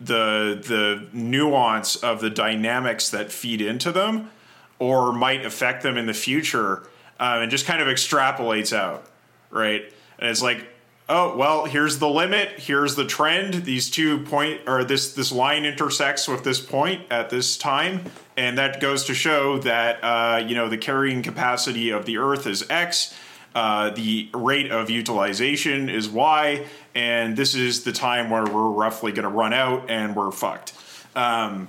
the the nuance of the dynamics that feed into them or might affect them in the future, um, and just kind of extrapolates out, right? And it's like, oh well, here's the limit, here's the trend. These two point or this this line intersects with this point at this time, and that goes to show that uh, you know the carrying capacity of the Earth is X. Uh, the rate of utilization is Y, and this is the time where we're roughly going to run out and we're fucked. Um,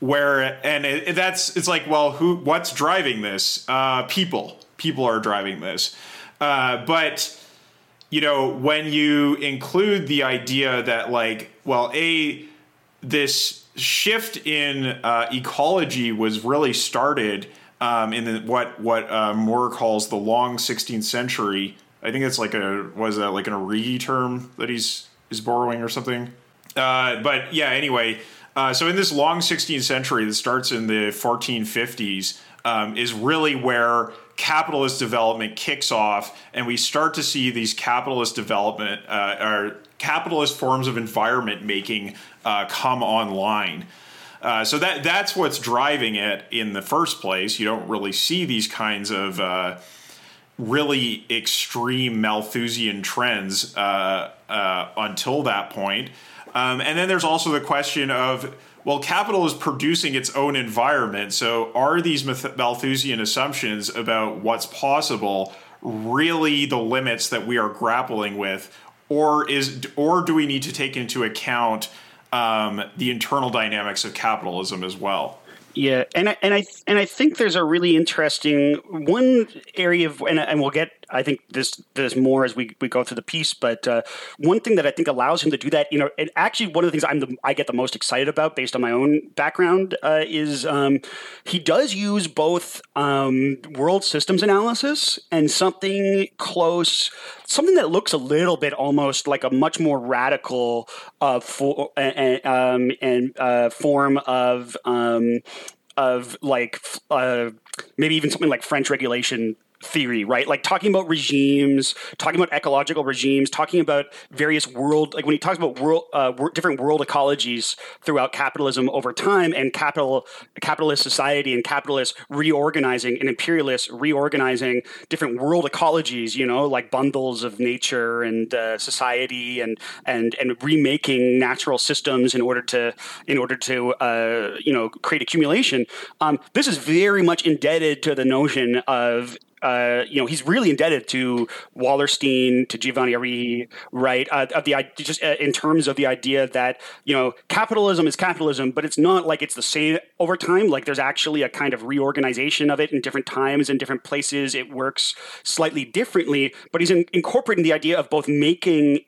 where and it, that's it's like well who what's driving this uh, people people are driving this uh, but you know when you include the idea that like well a this shift in uh, ecology was really started um, in the, what what uh, Moore calls the long 16th century. I think it's like a was that like an Arrighi term that he's is borrowing or something. Uh, but yeah, anyway, uh, so in this long 16th century that starts in the 1450s um, is really where capitalist development kicks off, and we start to see these capitalist development uh, or capitalist forms of environment making uh, come online. Uh, so that that's what's driving it in the first place. You don't really see these kinds of uh, really extreme Malthusian trends uh, uh, until that point. Um, and then there's also the question of well, capital is producing its own environment. So, are these Malthusian assumptions about what's possible really the limits that we are grappling with, or is or do we need to take into account um, the internal dynamics of capitalism as well? Yeah, and I, and I and I think there's a really interesting one area of and, and we'll get I think this there's more as we, we go through the piece, but uh, one thing that I think allows him to do that, you know, and actually one of the things I'm the, I get the most excited about based on my own background uh, is um, he does use both um, world systems analysis and something close, something that looks a little bit almost like a much more radical uh, for, um, and uh, form of um, of like uh, maybe even something like French regulation theory, right? Like talking about regimes, talking about ecological regimes, talking about various world, like when he talks about world, uh, different world ecologies throughout capitalism over time, and capital, capitalist society, and capitalists reorganizing, and imperialists reorganizing different world ecologies, you know, like bundles of nature and uh, society, and and and remaking natural systems in order to in order to uh, you know create accumulation. Um, this is very much indebted to the notion of uh, you know, he's really indebted to Wallerstein, to Giovanni Arrighi, right? Uh, of the just uh, in terms of the idea that you know, capitalism is capitalism, but it's not like it's the same over time. Like there's actually a kind of reorganization of it in different times and different places. It works slightly differently, but he's in, incorporating the idea of both making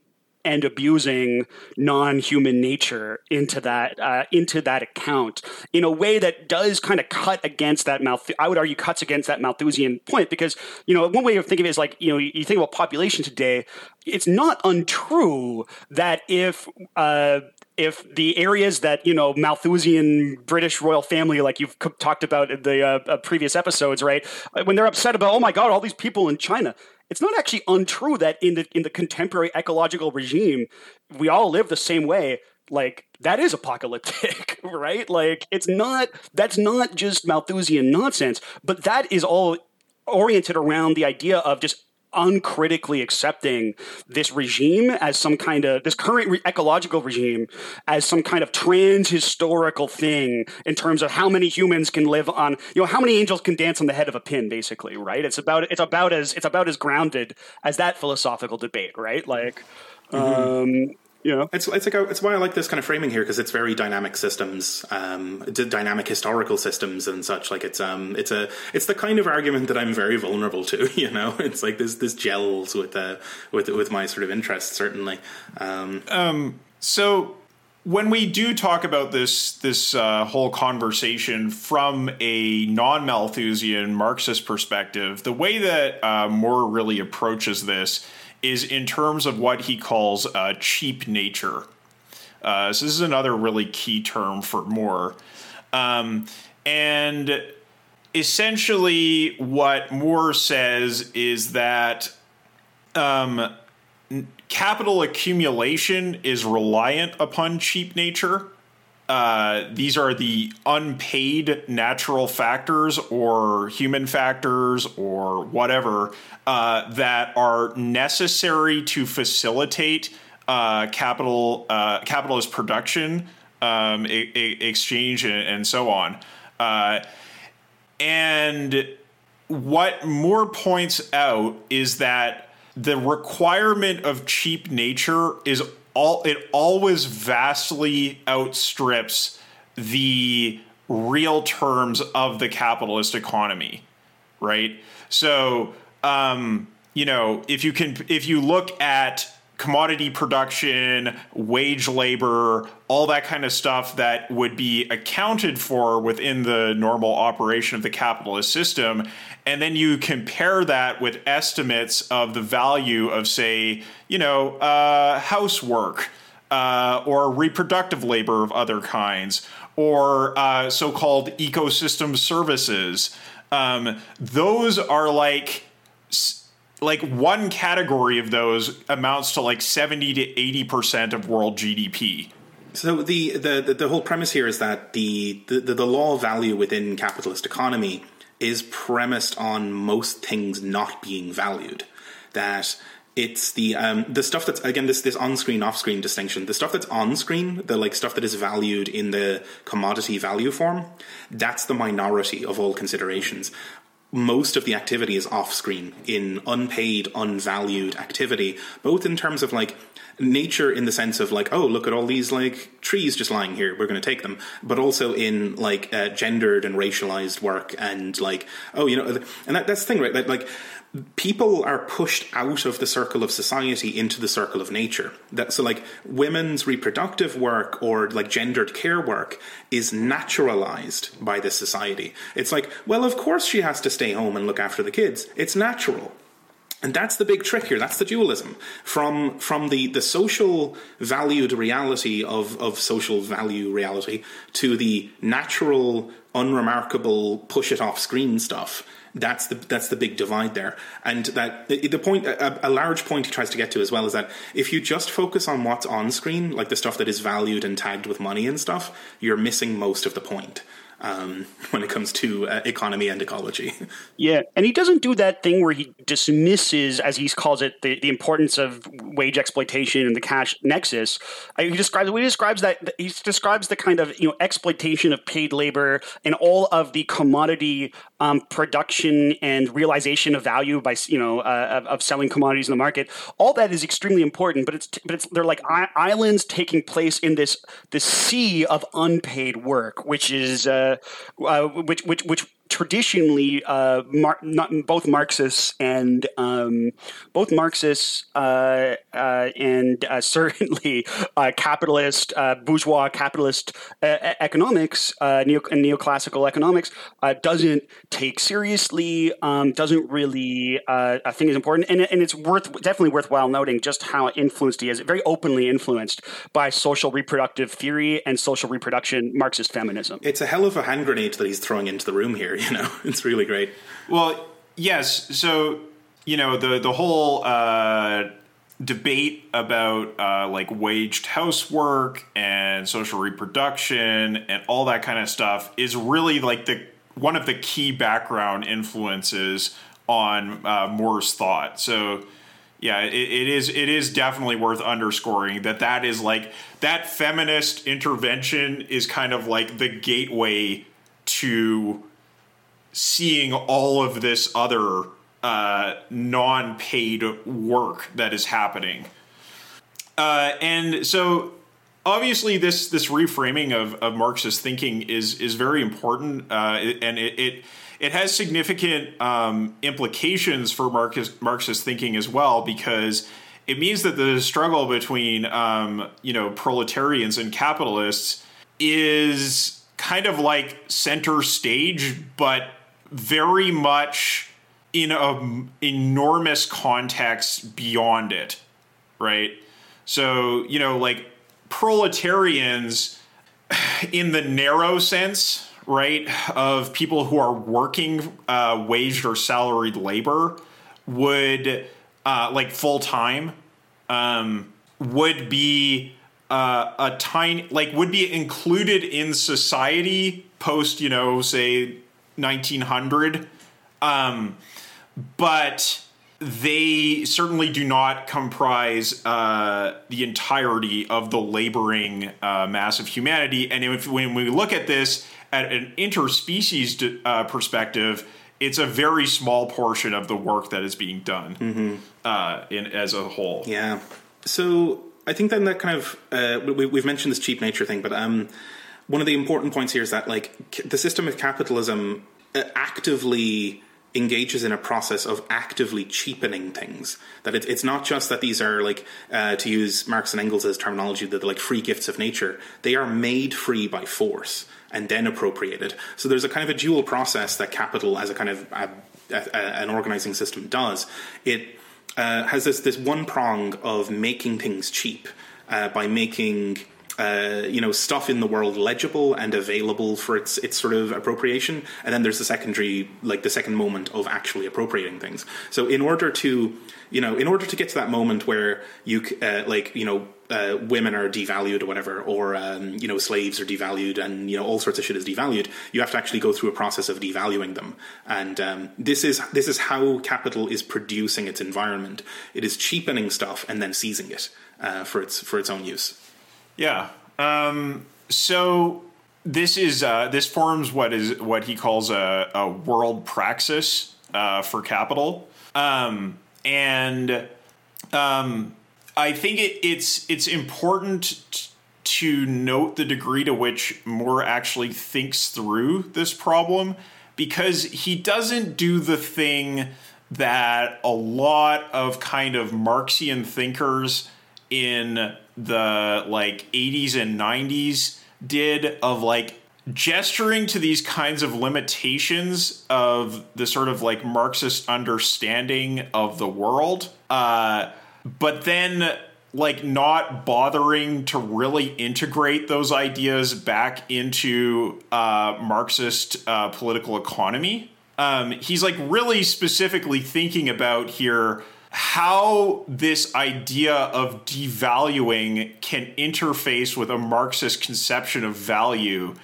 and abusing non-human nature into that uh, into that account in a way that does kind of cut against that I would argue cuts against that Malthusian point because you know one way of thinking of it is like you know you think about population today it's not untrue that if uh, if the areas that you know Malthusian British royal family, like you've talked about in the uh, uh, previous episodes, right? When they're upset about, oh my god, all these people in China, it's not actually untrue that in the in the contemporary ecological regime, we all live the same way. Like that is apocalyptic, *laughs* right? Like it's not that's not just Malthusian nonsense, but that is all oriented around the idea of just uncritically accepting this regime as some kind of this current re- ecological regime as some kind of trans historical thing in terms of how many humans can live on you know how many angels can dance on the head of a pin basically right it's about it's about as it's about as grounded as that philosophical debate right like mm-hmm. um you know it's it's like a, it's why I like this kind of framing here because it's very dynamic systems, um, dynamic historical systems and such. Like it's um it's a it's the kind of argument that I'm very vulnerable to. *laughs* You know, it's like this this gels with uh with with my sort of interests certainly. Um, um so when we do talk about this this uh, whole conversation from a non Malthusian Marxist perspective, the way that uh, Moore really approaches this is in terms of what he calls uh, cheap nature. Uh, so this is another really key term for Moore. Um, and essentially, what Moore says is that um, capital accumulation is reliant upon cheap nature. Uh, these are the unpaid natural factors or human factors or whatever uh, that are necessary to facilitate uh, capital uh, capitalist production, um, exchange, and, and, so on. Uh, and what Moore points out is that the requirement of cheap nature is all it always vastly outstrips the real terms of the capitalist economy, right? So, um, you know, if you can, if you look at commodity production, wage labor, all that kind of stuff that would be accounted for within the normal operation of the capitalist system. And then you compare that with estimates of the value of, say, you know, uh, housework uh, or reproductive labor of other kinds or uh, so called ecosystem services. Um, those are like like one category of those amounts to like 70 to 80% of world GDP. So the, the, the whole premise here is that the, the, the law of value within capitalist economy is premised on most things not being valued. That it's the um, the stuff that's again this this on screen off screen distinction. The stuff that's on screen, the like stuff that is valued in the commodity value form, that's the minority of all considerations most of the activity is off screen in unpaid, unvalued activity, both in terms of like nature in the sense of like, oh, look at all these like trees just lying here, we're going to take them, but also in like uh, gendered and racialized work and like, oh, you know, and that, that's the thing, right? That like people are pushed out of the circle of society into the circle of nature. That so like women's reproductive work or like gendered care work is naturalized by this society. It's like, well, of course she has to stay home and look after the kids. It's natural. And that's the big trick here. That's the dualism from from the, the social valued reality of, of social value reality to the natural, unremarkable, push it off screen stuff that's the that's the big divide there, and that the point a, a, large point he tries to get to as well is that if you just focus on what's on screen, like the stuff that is valued and tagged with money and stuff, you're missing most of the point um, *laughs* when it comes to uh, economy and ecology. *laughs* Yeah, and he doesn't do that thing where he dismisses, as he calls it, the, the importance of wage exploitation and the cash nexus. He describes he describes that he describes the kind of you know exploitation of paid labor and all of the commodity um, production and realization of value by you know uh, of, of, selling commodities in the market. All that is extremely important, but it's but it's they're like islands taking place in this this sea of unpaid work, which is. Uh, uh, which which which traditionally uh, Mar- not, both Marxists and um, both Marxists uh, uh, and uh, *laughs* certainly uh, capitalist bourgeois capitalist economics neo- neoclassical economics doesn't take seriously, um, doesn't really I think is important, and, and it's worth definitely worthwhile noting just how influenced he is. Very openly influenced by social reproductive theory and social reproduction Marxist feminism. It's a hell of a hand grenade that he's throwing into the room here. *laughs* *laughs* You know, it's really great. Well, yes. So you know the the whole uh, debate about uh, like waged housework and social reproduction and all that kind of stuff is really like the one of the key background influences on uh, Moore's thought. So yeah, it, it is it is definitely worth underscoring that that is like that feminist intervention is kind of like the gateway to seeing all of this other uh, non-paid work that is happening. Uh, and so obviously this this reframing of, of Marxist thinking is is very important, uh, and it, it it has significant um, implications for Marxist, Marxist thinking as well because it means that the struggle between um, you know proletarians and capitalists is kind of like center stage, but very much in a enormous context beyond it, right? So you know, like proletarians *sighs* in the narrow sense right, of people who are working uh, waged or salaried labor would, uh, like full time, um, would be uh, a tiny, like, would be included in society post, you know, say 1900. Um, but they certainly do not comprise uh, the entirety of the laboring uh, mass of humanity. And if, when we look at this at an interspecies uh, perspective, it's a very small portion of the work that is being done mm-hmm. uh, in as a whole. Yeah. So I think then that kind of uh, we, have mentioned this cheap nature thing, but um, one of the important points here is that like the system of capitalism uh, actively engages in a process of actively cheapening things. That it, it's not just that these are like, uh, to use Marx and Engels' terminology, that they're like free gifts of nature. They are made free by force and then appropriated. So there's a kind of a dual process that capital, as a kind of a, a, an organizing system, does. It uh, has this this one prong of making things cheap uh, by making. Uh, you know stuff in the world legible and available for its its sort of appropriation, and then there's the secondary, like the second moment of actually appropriating things. So in order to you know, in order to get to that moment where you, uh, like, you know, uh, women are devalued or whatever, or um, you know, slaves are devalued, and you know, all sorts of shit is devalued. You have to actually go through a process of devaluing them, and um, this is this is how capital is producing its environment. It is cheapening stuff and then seizing it uh, for its for its own use. Yeah. Um, so this is uh, this forms what is what he calls a, a world praxis uh, for capital. Um, and um, I think it, it's it's important to note the degree to which Moore actually thinks through this problem because he doesn't do the thing that a lot of kind of Marxian thinkers in the like 80s and 90s did of like gesturing to these kinds of limitations of the sort of like Marxist understanding of the world, uh, but then like not bothering to really integrate those ideas back into uh, Marxist uh, political economy. Um, he's like really specifically thinking about here how this idea of devaluing can interface with a Marxist conception of value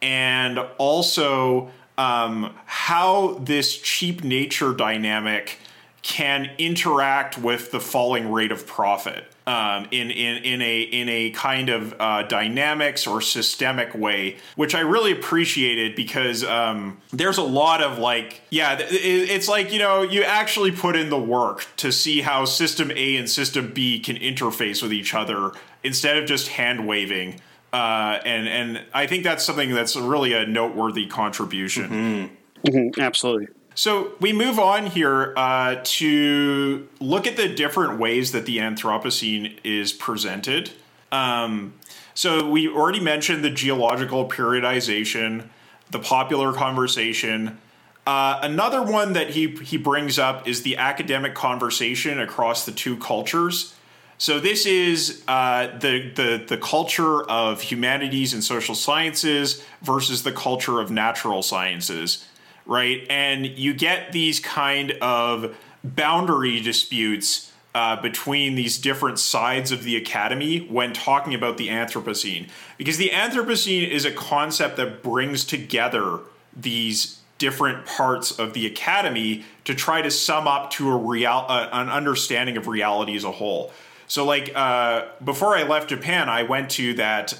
and also um, how this cheap nature dynamic can interact with the falling rate of profit um, in, in, in a in a kind of uh, dynamics or systemic way, which I really appreciated because um, there's a lot of like, yeah, it's like you know you actually put in the work to see how system A and system B can interface with each other instead of just hand waving. Uh, and and I think that's something that's really a noteworthy contribution. Mm-hmm. Mm-hmm, absolutely. So we move on here uh, to look at the different ways that the Anthropocene is presented. Um, so we already mentioned the geological periodization, the popular conversation. Uh, another one that he he brings up is the academic conversation across the two cultures. So this is uh, the the the culture of humanities and social sciences versus the culture of natural sciences, right? And you get these kind of boundary disputes uh, between these different sides of the academy when talking about the Anthropocene, because the Anthropocene is a concept that brings together these different parts of the academy to try to sum up to a real uh, an understanding of reality as a whole. So, like uh, before I left Japan, I went to that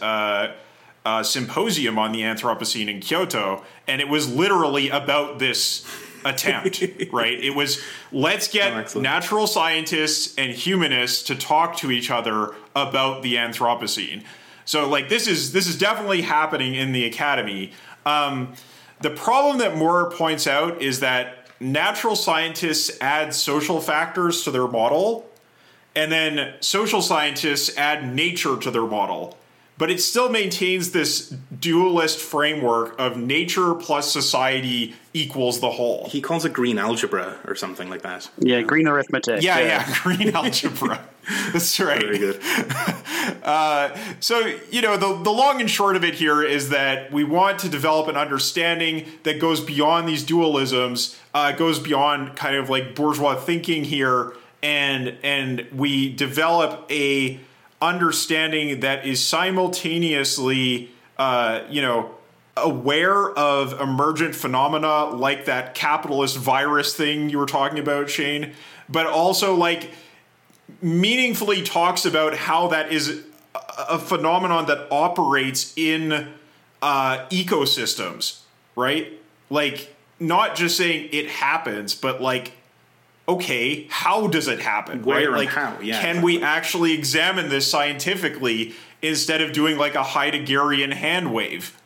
uh, symposium on the Anthropocene in Kyoto, and it was literally about this attempt. *laughs* right? It was let's get oh, natural scientists and humanists to talk to each other about the Anthropocene. So, like this is this is definitely happening in the academy. Um, the problem that Moore points out is that natural scientists add social factors to their model and then social scientists add nature to their model. But it still maintains this dualist framework of nature plus society equals the whole. He calls it green algebra or something like that. Yeah, green arithmetic. Yeah, yeah, yeah *laughs* green algebra. *laughs* That's right. Very good. *laughs* Uh, so, you know, the, the long and short of it here is that we want to develop an understanding that goes beyond these dualisms, uh, goes beyond kind of like bourgeois thinking here and and we develop a understanding that is simultaneously uh, you know aware of emergent phenomena like that capitalist virus thing you were talking about shane but also like meaningfully talks about how that is a phenomenon that operates in uh, ecosystems right? Like not just saying it happens but like okay, how does it happen? Where right? Like, how? Yeah. Can we actually examine this scientifically instead of doing like a Heideggerian hand wave,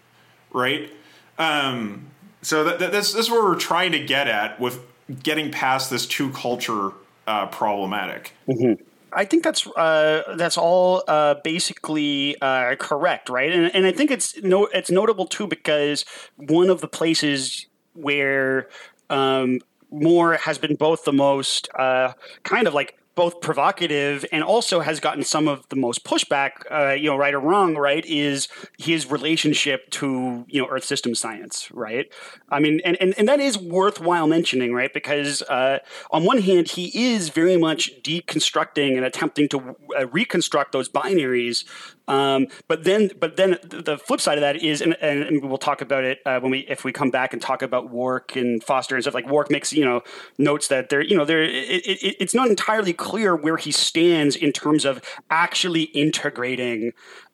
right? Um, so that, that, that's that's what we're trying to get at with getting past this two culture uh, problematic. Mm-hmm. I think that's uh, that's all uh, basically uh, correct, right? And, and I think it's no it's notable too because one of the places where um, Moore has been both the most uh, kind of like both provocative and also has gotten some of the most pushback, uh, you know, right or wrong, right, is his relationship to, you know, Earth system science, right? I mean, and, and, and that is worthwhile mentioning, right? Because uh, on one hand, he is very much deconstructing and attempting to uh, reconstruct those binaries um, but then, but then the flip side of that is, and, and we'll talk about it uh, when we if we come back and talk about Wark and Foster and stuff. Like Wark makes you know notes that there, you know, there it, it, it's not entirely clear where he stands in terms of actually integrating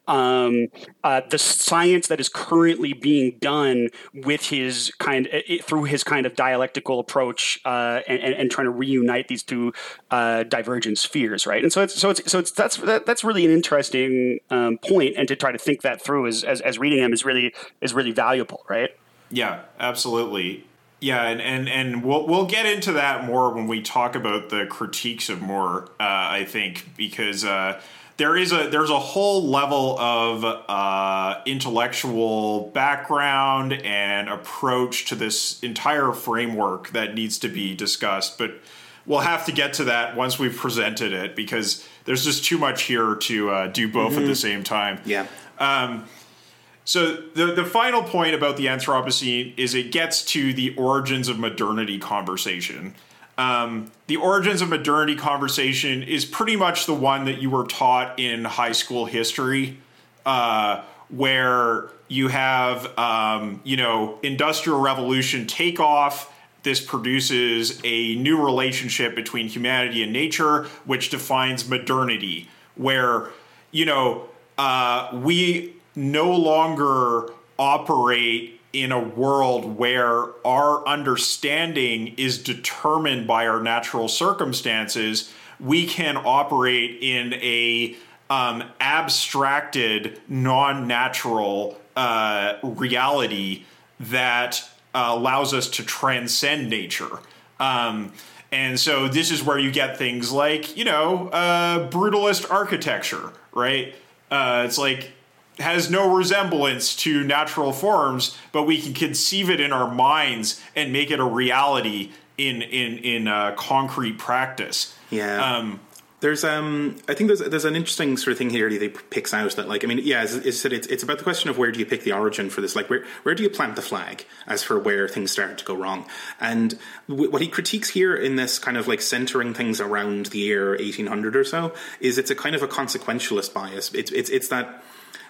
um, uh, the science that is currently being done with his kind it, through his kind of dialectical approach uh, and, and, trying to reunite these two uh, divergent spheres, right? And so it's so it's so it's that's that, that's really an interesting um, point, and to try to think that through as, as reading him is really is really valuable, right? Yeah, absolutely. Yeah, and, and and we'll we'll get into that more when we talk about the critiques of Moore. Uh, I think because uh, there is a there's a whole level of uh, intellectual background and approach to this entire framework that needs to be discussed, but we'll have to get to that once we've presented it because there's just too much here to uh, do both mm-hmm. at the mm-hmm. same time. Yeah. Um, so the the final point about the Anthropocene is it gets to the origins of modernity conversation. Um, the origins of modernity conversation is pretty much the one that you were taught in high school history, uh, where you have um, you know industrial revolution take off. This produces a new relationship between humanity and nature, which defines modernity, where you know uh, we no longer operate in a world where our understanding is determined by our natural circumstances, we can operate in a um, abstracted, non natural uh, reality that uh, allows us to transcend nature. Um, and so this is where you get things like, you know, uh, brutalist architecture, right? Uh, it's like has no resemblance to natural forms, but we can conceive it in our minds and make it a reality in in in uh, concrete practice. Yeah. Um, there's um I think there's there's an interesting sort of thing here that he picks out that like I mean yeah as, as said it's, it's about the question of where do you pick the origin for this like where where do you plant the flag as for where things start to go wrong and w- what he critiques here in this kind of like centering things around the year 1800 or so is it's a kind of a consequentialist bias it's it's it's that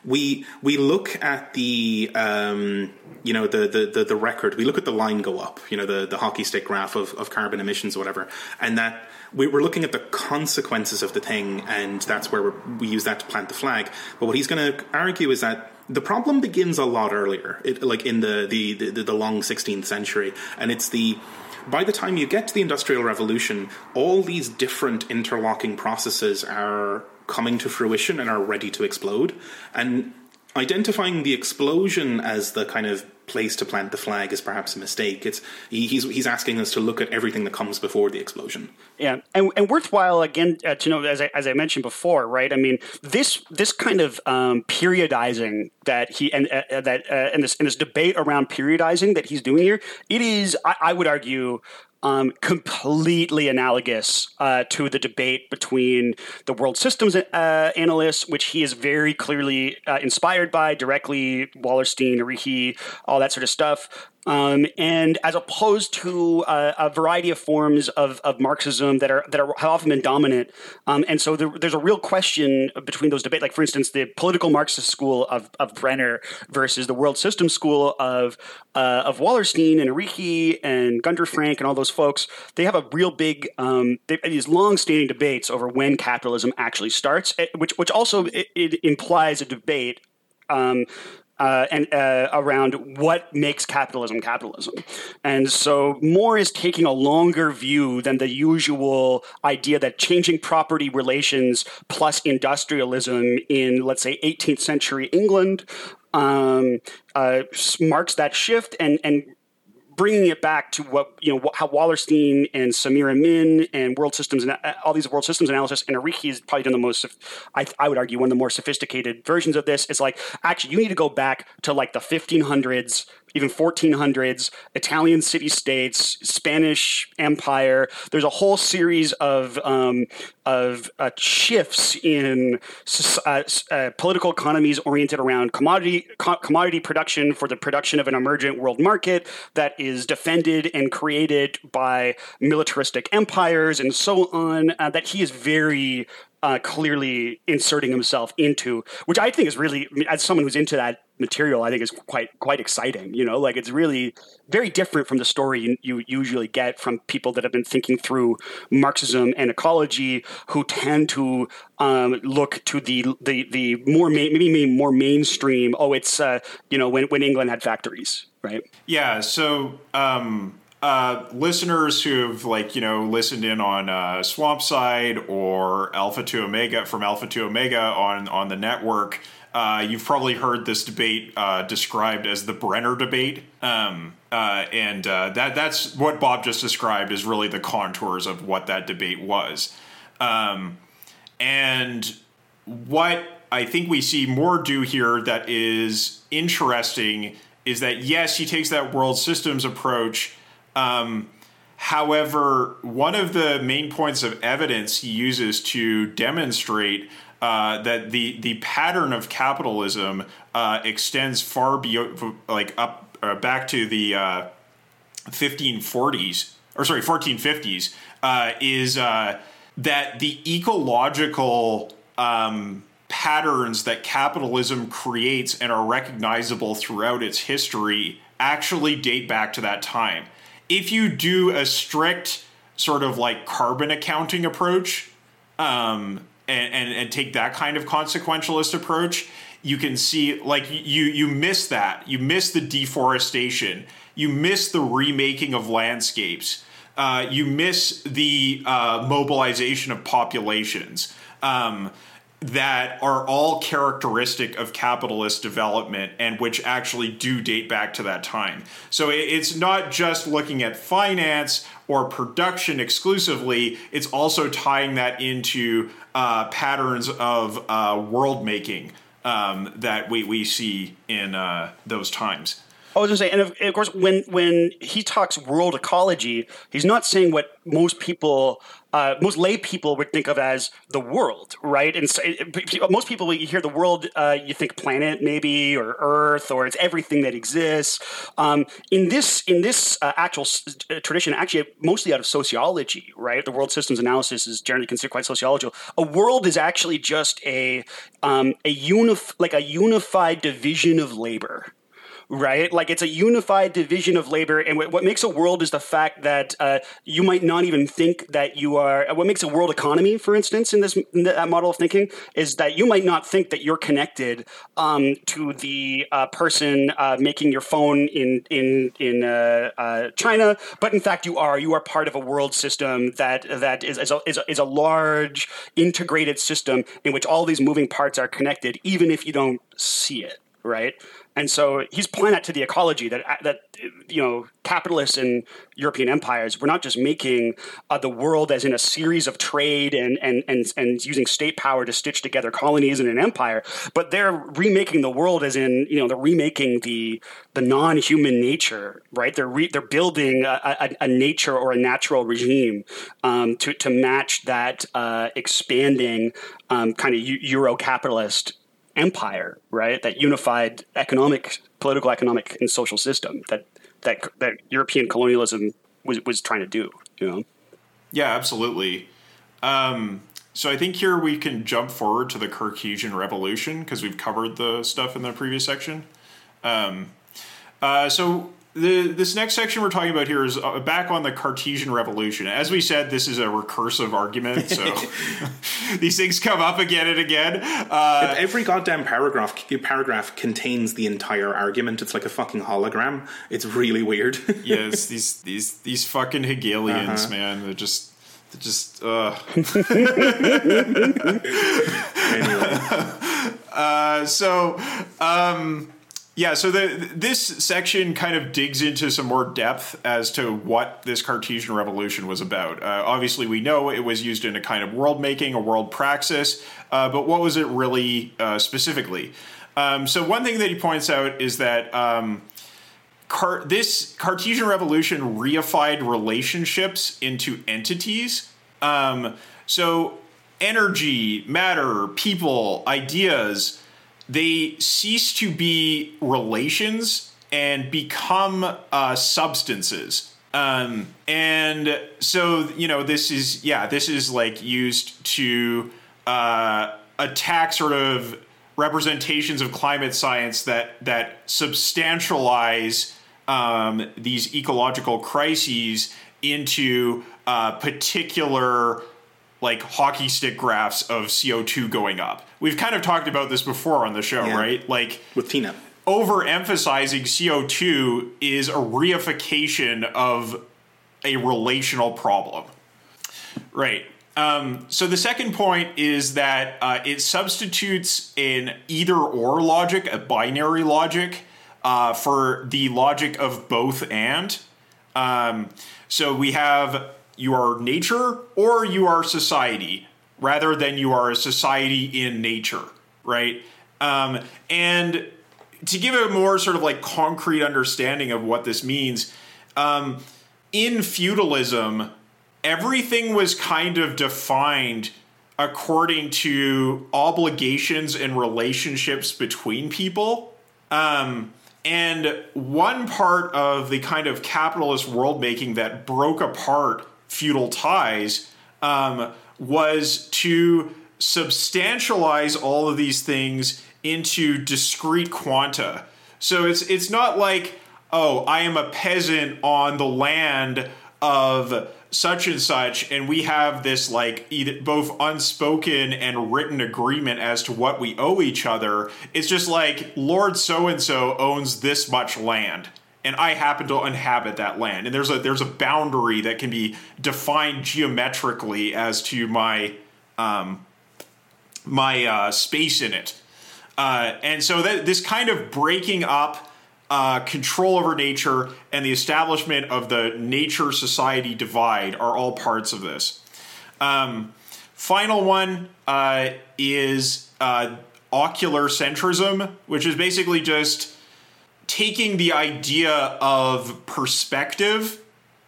we we look at the um, you know the, the, the the record. We look at the line go up. You know the the hockey stick graph of, of carbon emissions or whatever, and that we, are looking at the consequences of the thing, and that's where we use that to plant the flag. But what he's going to argue is that the problem begins a lot earlier, it, like in the the, the the long 16th century, and it's the by the time you get to the Industrial Revolution, all these different interlocking processes are coming to fruition and are ready to explode. And identifying the explosion as the kind of place to plant the flag is perhaps a mistake. It's he's he's asking us to look at everything that comes before the explosion. Yeah, and, and worthwhile again uh, to know as I, as I mentioned before, right? I mean this this kind of um, periodizing that he and uh, uh that uh, and this and this debate around periodizing that he's doing here, it is I, I would argue um, completely analogous uh, to the debate between the world systems uh, analysts, which he is very clearly uh, inspired by, directly Wallerstein, Arrighi, all that sort of stuff, um, and as opposed to uh, a variety of forms of, of Marxism that are that are, have often been dominant. Um, and so there, there's a real question between those debates. Like for instance, the political Marxist school of, of Brenner versus the world system school of uh, of Wallerstein and Arrighi and Gunder Frank and all those folks. They have a real big um, they, these long standing debates over when capitalism actually starts, eh, which which also it, it implies a debate um, uh, and uh, around what makes capitalism capitalism. And so Moore is taking a longer view than the usual idea that changing property relations plus industrialism in, let's say, 18th century England um, uh, marks that shift and and bringing it back to what you know how Wallerstein and Samir Amin and world systems and uh, all these world systems analysis and Arrighi has probably done the most. I, I would argue one of the more sophisticated versions of this. It's like actually you need to go back to like the 1500s even 1400s, Italian city states, Spanish Empire. There's a whole series of um, of uh, shifts in uh, uh, political economies oriented around commodity co- commodity production for the production of an emergent world market that is defended and created by militaristic empires and so on. Uh, that he is very uh, clearly inserting himself into, which I think is really, I mean, as someone who's into that material, I think is quite quite exciting. You know, like it's really very different from the story you, you usually get from people that have been thinking through Marxism and ecology, who tend to um, look to the the the more ma- maybe more mainstream. Oh, it's uh, you know when when England had factories, right? Yeah. So. Um uh, listeners who've like you know listened in on uh, Swamp Side or Alpha to Omega from Alpha to Omega on on the network, uh, you've probably heard this debate uh, described as the Brenner debate, um, uh, and uh, that that's what Bob just described is really the contours of what that debate was, um, and what I think we see Moore do here that is interesting is that yes, he takes that world systems approach um, however, one of the main points of evidence he uses to demonstrate uh, that the the pattern of capitalism uh, extends far beyond, like up uh, back to the 1540s uh, or sorry 1450s uh, is uh, that the ecological um, patterns that capitalism creates and are recognizable throughout its history actually date back to that time if you do a strict sort of like carbon accounting approach um, and, and, and take that kind of consequentialist approach, you can see like you you miss that. You miss the deforestation. You miss the remaking of landscapes. Uh, you miss the uh, mobilization of populations. Um, that are all characteristic of capitalist development and which actually do date back to that time. So it's not just looking at finance or production exclusively, it's also tying that into uh, patterns of uh, world making um, that we, we see in uh, those times. I was going to say, and of, of, course, when when he talks world ecology, he's not saying what most people, uh, most lay people would think of as the world, right? And so, it, most people, when you hear the world, uh, you think planet maybe, or Earth, or it's everything that exists. Um, in this in this uh, actual s- uh, tradition, actually, mostly out of sociology, right? The world systems analysis is generally considered quite sociological. A world is actually just a um, a unif- like a unified division of labor right? Like it's a unified division of labor, and what makes a world is the fact that uh, you might not even think that you are. What makes a world economy, for instance, in this in that model of thinking, is that you might not think that you're connected um, to the uh, person uh, making your phone in in in uh, uh, China, but in fact you are. You are part of a world system that that is is a, is a, is a large integrated system in which all these moving parts are connected, even if you don't see it right? And so he's pointing out to the ecology that that you know capitalists and European empires were not just making uh, the world as in a series of trade and, and and and using state power to stitch together colonies and an empire, but they're remaking the world as in you know they're remaking the the non-human nature, right? They're re- they're building a, a, a, nature or a natural regime um, to to match that uh, expanding um, kind of Euro capitalist empire, right? That unified economic, political, economic, and social system that that that European colonialism was was trying to do. You know. Yeah, absolutely. Um, so I think here we can jump forward to the Cartesian Revolution because we've covered the stuff in the previous section. Um, uh, so the this next section we're talking about here is uh, back on the Cartesian revolution. As we said, this is a recursive argument, so *laughs* *laughs* these things come up again and again. Uh, Every goddamn paragraph paragraph contains the entire argument. It's like a fucking hologram. It's really weird. *laughs* yes, these these these fucking Hegelians, uh-huh. man, they're just they're just. Uh. anyway, uh, so. Um, yeah, so the, this section kind of digs into some more depth as to what this Cartesian revolution was about. Uh, obviously, we know it was used in a kind of world making, a world praxis, uh, but what was it really uh, specifically? Um, so, one thing that he points out is that um, Car- this Cartesian revolution reified relationships into entities. Um, so, energy, matter, people, ideas they cease to be relations and become uh, substances. Um, and so, you know, this is, yeah, this is like used to uh, attack sort of representations of climate science that, that substantialize um, these ecological crises into uh, particular like hockey stick graphs of CO2 going up. We've kind of talked about this before on the show, yeah. right? Like with Tina. Overemphasizing CO2 is a reification of a relational problem. Right. Um, so the second point is that uh, it substitutes an either or logic, a binary logic, uh, for the logic of both and. Um, so we have you are nature or you are society rather than you are a society in nature, right? Um, and to give a more sort of like concrete understanding of what this means, um, in feudalism, everything was kind of defined according to obligations and relationships between people. Um, and one part of the kind of capitalist world making that broke apart feudal ties um, was to substantialize all of these things into discrete quanta. So it's it's not like oh I am a peasant on the land of such and such and we have this like either both unspoken and written agreement as to what we owe each other it's just like lord so and so owns this much land and I happen to inhabit that land. And there's a there's a boundary that can be defined geometrically as to my um, my uh, space in it. Uh, and so that this kind of breaking up uh, control over nature and the establishment of the nature society divide are all parts of this. Um, final one uh, is uh, ocular centrism, which is basically just taking the idea of perspective,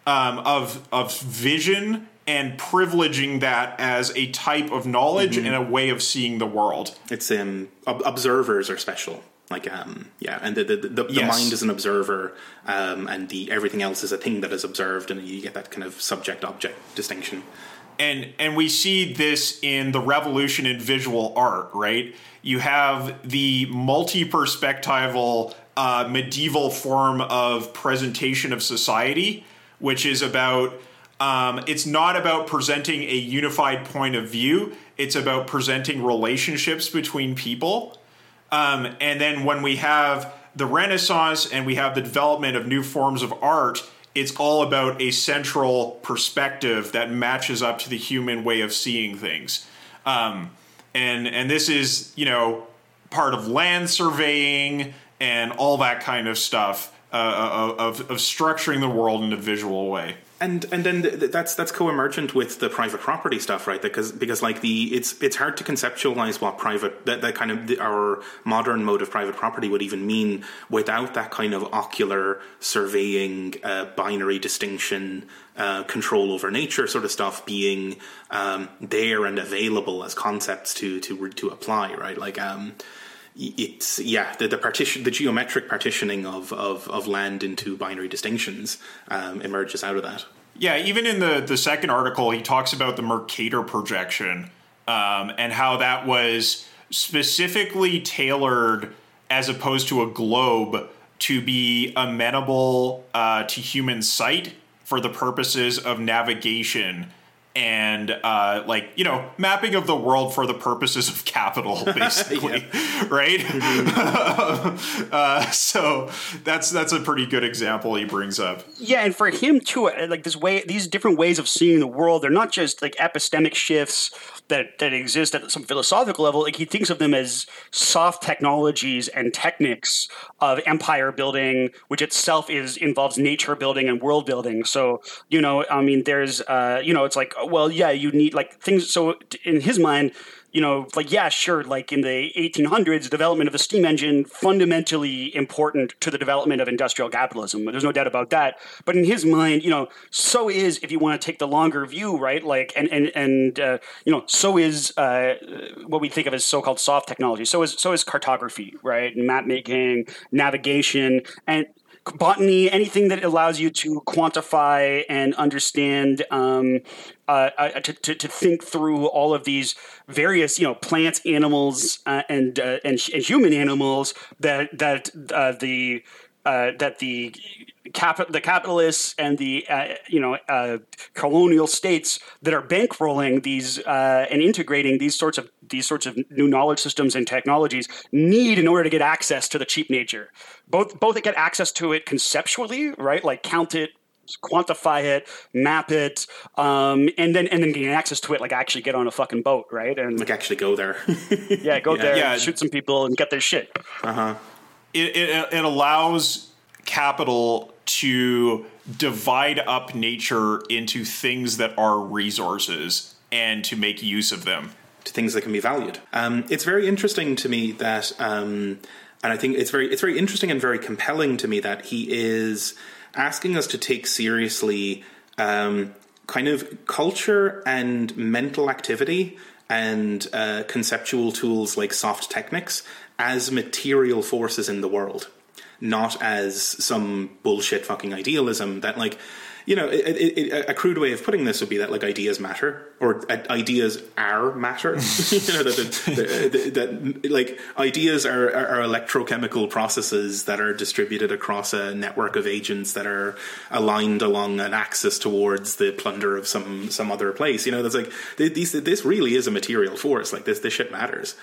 um, of of vision, and privileging that as a type of knowledge mm-hmm. and a way of seeing the world. It's um, ob- observers are special. Like um, yeah, and the the, the, the yes. mind is an observer, um, and the everything else is a thing that is observed, and you get that kind of subject object distinction. And and we see this in the revolution in visual art, right? You have the multi-perspectival uh, medieval form of presentation of society, which is about um, it's not about presenting a unified point of view. It's about presenting relationships between people. Um, and then when we have the Renaissance and we have the development of new forms of art, it's all about a central perspective that matches up to the human way of seeing things. Um, and and this is you know part of land surveying and all that kind of stuff uh, of, of structuring the world in a visual way. And and then th- that's that's co-emergent with the private property stuff right? Because because like the it's it's hard to conceptualize what private that, that kind of the, our modern mode of private property would even mean without that kind of ocular surveying uh, binary distinction uh, control over nature sort of stuff being um, there and available as concepts to to to apply right? Like um, it's yeah the, the partition the geometric partitioning of, of, of land into binary distinctions um, emerges out of that. Yeah even in the the second article he talks about the mercator projection um, and how that was specifically tailored as opposed to a globe to be amenable uh, to human sight for the purposes of navigation and uh, like you know mapping of the world for the purposes of capital *laughs* basically right? Mm-hmm. *laughs* uh, so that's that's a pretty good example he brings up. Yeah and for him too like this way these different ways of seeing the world they're not just like epistemic shifts that that exist at some philosophical level like he thinks of them as soft technologies and techniques of empire building which itself is involves nature building and world building so you know i mean there's uh, you know it's like well, yeah, you need like things. So in his mind, you know, like yeah, sure, like in the 1800s, development of the steam engine fundamentally important to the development of industrial capitalism. There's no doubt about that. But in his mind, you know, so is if you want to take the longer view, right? Like and and and uh, you know, so is uh, what we think of as so-called soft technology. So is so is cartography, right? Map making, navigation, and botany, anything that allows you to quantify and understand, um, uh, uh, to, to, to, think through all of these various, you know, plants, animals, uh, and, uh, and, and human animals that that uh, the uh, that the cap- the capitalists and the uh, you know uh, colonial states that are bankrolling these uh, and integrating these sorts of these sorts of new knowledge systems and technologies need in order to get access to the cheap nature. Both both get access to it conceptually, right? Like count it, quantify it, map it, um, and then and then gain access to it. Like actually get on a fucking boat, right? And like actually go there. *laughs* yeah, go yeah. there, yeah. shoot some people, and get their shit. Uh huh. It, it, it allows capital to divide up nature into things that are resources and to make use of them. To things that can be valued. Um, it's very interesting to me that, um, and I think it's very it's very interesting and very compelling to me that he is asking us to take seriously um, kind of culture and mental activity and uh, conceptual tools like soft techniques as material forces in the world not as some bullshit fucking idealism that like you know, it, it, it, a crude way of putting this would be that like ideas matter or uh, ideas are matter. *laughs* you know that, that, like ideas are, are, are, electrochemical processes that are distributed across a network of agents that are aligned along an axis towards the plunder of some some other place. You know, that's like these. This really is a material force. Like this, this shit matters.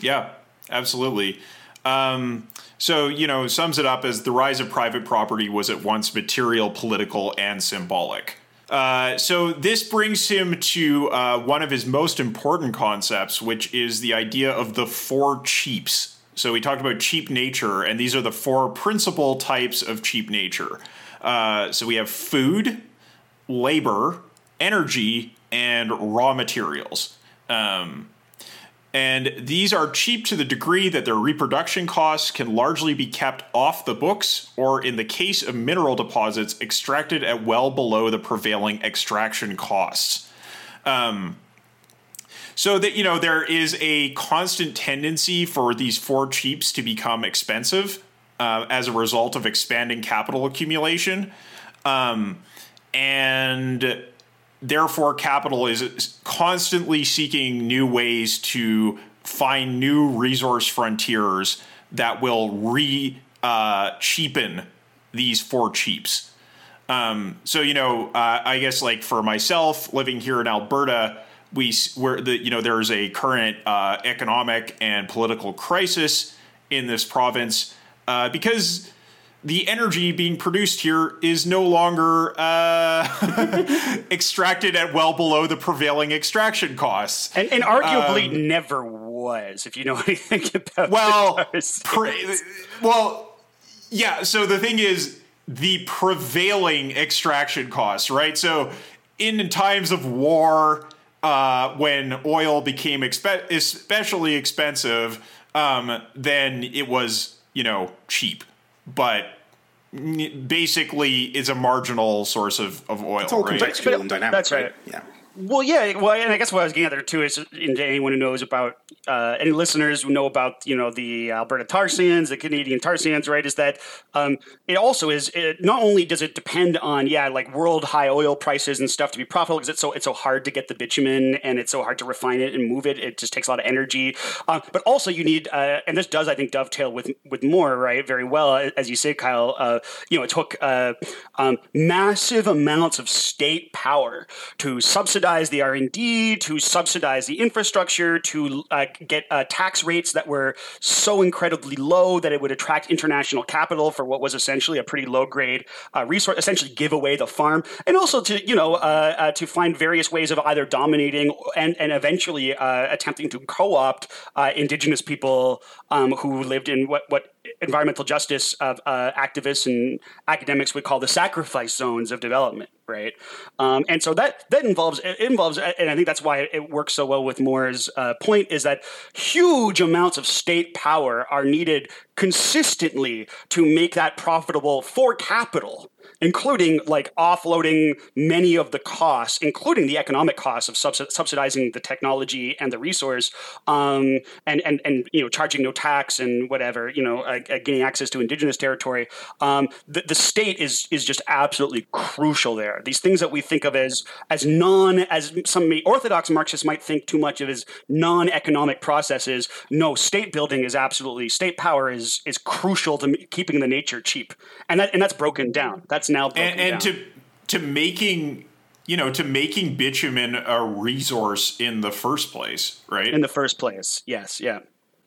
Yeah, absolutely. Um, so, you know, sums it up as the rise of private property was at once material, political, and symbolic. Uh, so this brings him to uh, one of his most important concepts, which is the idea of the four cheaps. So we talked about cheap nature, and these are the four principal types of cheap nature. Uh, so we have food, labor, energy, and raw materials. Um, and these are cheap to the degree that their reproduction costs can largely be kept off the books, or in the case of mineral deposits, extracted at well below the prevailing extraction costs. Um, so that you know there is a constant tendency for these four cheaps to become expensive uh, as a result of expanding capital accumulation, um, and therefore capital is constantly seeking new ways to find new resource frontiers that will re uh, cheapen these four cheaps. Um, so you know, uh, I guess like for myself living here in Alberta, we where the you know there's a current uh, economic and political crisis in this province uh, because the energy being produced here is no longer uh, *laughs* extracted at well below the prevailing extraction costs, and, and arguably um, never was. If you know *laughs* anything about well, pre- well, yeah. So the thing is, the prevailing extraction costs, right? So in times of war, uh, when oil became expe- especially expensive, um, then it was you know cheap but basically is a marginal source of, of oil. It's all right? contextual and dynamic. That's right. right. Yeah. Well, yeah. Well, and I guess what I was getting at there too is into anyone who knows about uh, any listeners who know about you know the Alberta tar sands, the Canadian tar sands, right? Is that um, it also is it, not only does it depend on yeah like world high oil prices and stuff to be profitable because it's so it's so hard to get the bitumen and it's so hard to refine it and move it. It just takes a lot of energy. Uh, but also you need uh, and this does I think dovetail with with Moore right very well as you say, Kyle. Uh, you know, it took uh, um, massive amounts of state power to subsidize subsidize the R&D, to subsidize the infrastructure, to uh, get uh, tax rates that were so incredibly low that it would attract international capital for what was essentially a pretty low grade uh, resource, essentially give away the farm, and also to you know uh, uh, to find various ways of either dominating and and eventually uh, attempting to co-opt indigenous people um, who lived in what what environmental justice of uh, activists and academics would call the sacrifice zones of development, right? Um, and so that that involves it involves, and I think that's why it works so well with Moore's uh, point is that huge amounts of state power are needed consistently to make that profitable for capital including like offloading many of the costs, including the economic costs of subsidizing the technology and the resource, um, and and and you know charging no tax and whatever, you know, uh, uh, getting access to indigenous territory. Um, the, the state is is just absolutely crucial there. These things that we think of as as non as some orthodox Marxists might think too much of as non economic processes. No, state building is absolutely state power is is crucial to keeping the nature cheap, and that and that's broken down. That's that's now and, and to to making you know to making bitumen a resource in the first place, right? In the first place, yes, yeah.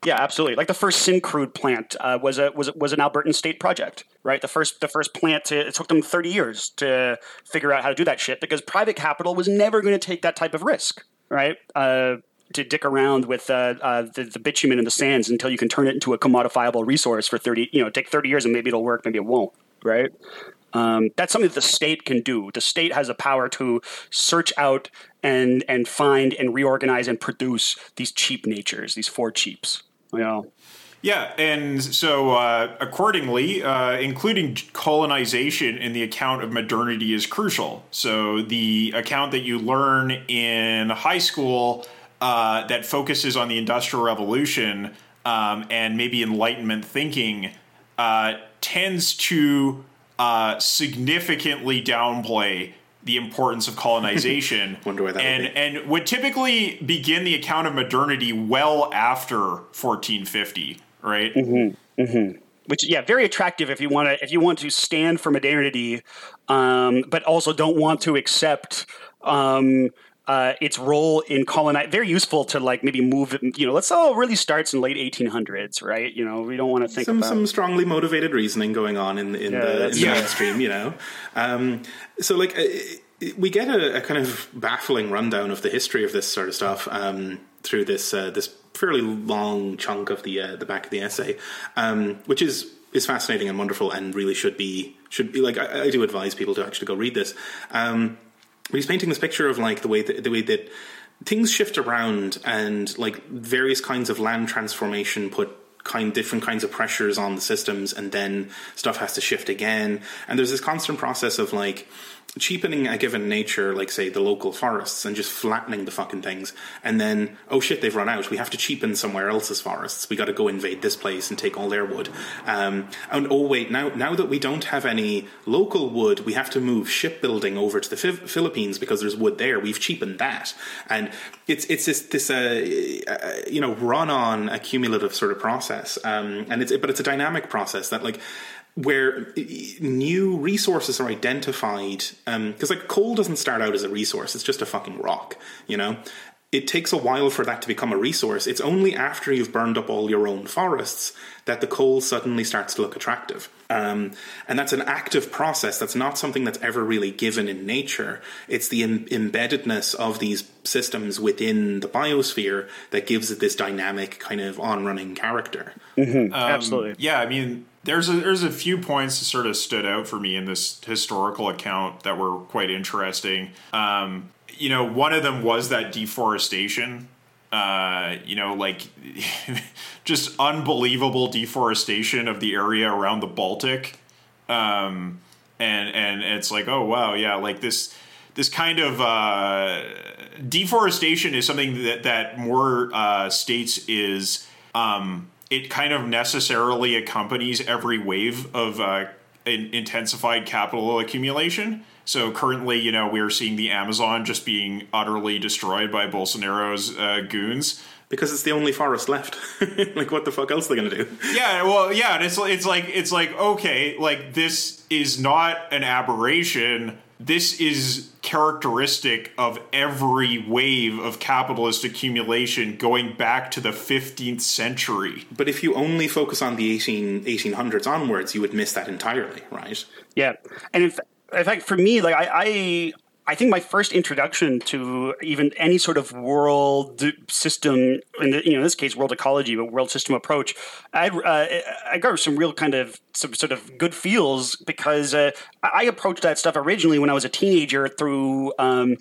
Yeah, absolutely. Like the first Syncrude plant uh, was a was was an Albertan state project, right? The first the first plant to, it took them thirty years to figure out how to do that shit because private capital was never going to take that type of risk, right? Uh, to dick around with uh, uh, the, the, bitumen and the sands until you can turn it into a commodifiable resource for 30 you know take 30 years and maybe it'll work maybe it won't right um, that's something that the state can do. The state has the power to search out and and find and reorganize and produce these cheap natures, these four cheaps. You know. Yeah, and so uh, accordingly, uh, including colonization in the account of modernity is crucial. So the account that you learn in high school uh, that focuses on the Industrial Revolution um, and maybe Enlightenment thinking uh, tends to uh, significantly downplay the importance of colonization. *laughs* Wonder why that and would and would typically begin the account of modernity well after 1450, right? Mm-hmm. Mm-hmm. Which yeah, very attractive if you want to if you want to stand for modernity, um, but also don't want to accept um, uh, its role in colonizing very useful to like maybe move it you know let's all really starts in late 1800s right? You know we don't want to think some about... some strongly motivated reasoning going on in in yeah, the in the mainstream you know? Um, so like uh, we get a, a, kind of baffling rundown of the history of this sort of stuff um, through this uh, this fairly long chunk of the uh, the back of the essay, um, which is is fascinating and wonderful, and really should be should be like I, I do advise people to actually go read this. Um, he's painting this picture of like the way that, the way that things shift around and like various kinds of land transformation put kind different kinds of pressures on the systems and then stuff has to shift again. And there's this constant process of like cheapening a given nature, like say the local forests, and just flattening the fucking things, and then oh shit, they've run out. We have to cheapen somewhere else's forests. We got to go invade this place and take all their wood. Um, and oh wait, now now that we don't have any local wood, we have to move shipbuilding over to the Philippines because there's wood there. We've cheapened that, and it's it's this this uh, uh, you know run on accumulative sort of process, um, and it's but it's a dynamic process that like where new resources are identified because um, like coal doesn't start out as a resource it's just a fucking rock you know? It takes a while for that to become a resource. It's only after you've burned up all your own forests that the coal suddenly starts to look attractive. Um, and that's an active process. That's not something that's ever really given in nature. It's the Im- embeddedness of these systems within the biosphere that gives it this dynamic kind of on running character. Mm-hmm. um, absolutely. yeah i mean there's a, there's a few points that sort of stood out for me in this historical account that were quite interesting. Um, you know, one of them was that deforestation. Uh, you know, like *laughs* just unbelievable deforestation of the area around the Baltic. Um, and and it's like, oh wow, yeah, like this this kind of uh, deforestation is something that that more uh, states is um, it kind of necessarily accompanies every wave of uh, intensified capital accumulation. So currently, you know, we're seeing the Amazon just being utterly destroyed by Bolsonaro's uh, goons because it's the only forest left. *laughs* like, what the fuck else are they gonna do? Yeah, well, yeah, and it's it's like it's like okay, like this is not an aberration this is characteristic of every wave of capitalist accumulation going back to the 15th century. But if you only focus on the 18, 1800s onwards, you would miss that entirely, right? Yeah. And in, in fact, for me, like I, I I think my first introduction to even any sort of world system, in, the, you know, in this case, world ecology, but world system approach, I, uh, I got some real kind of some sort of good feels because uh, I approached that stuff originally when I was a teenager through um,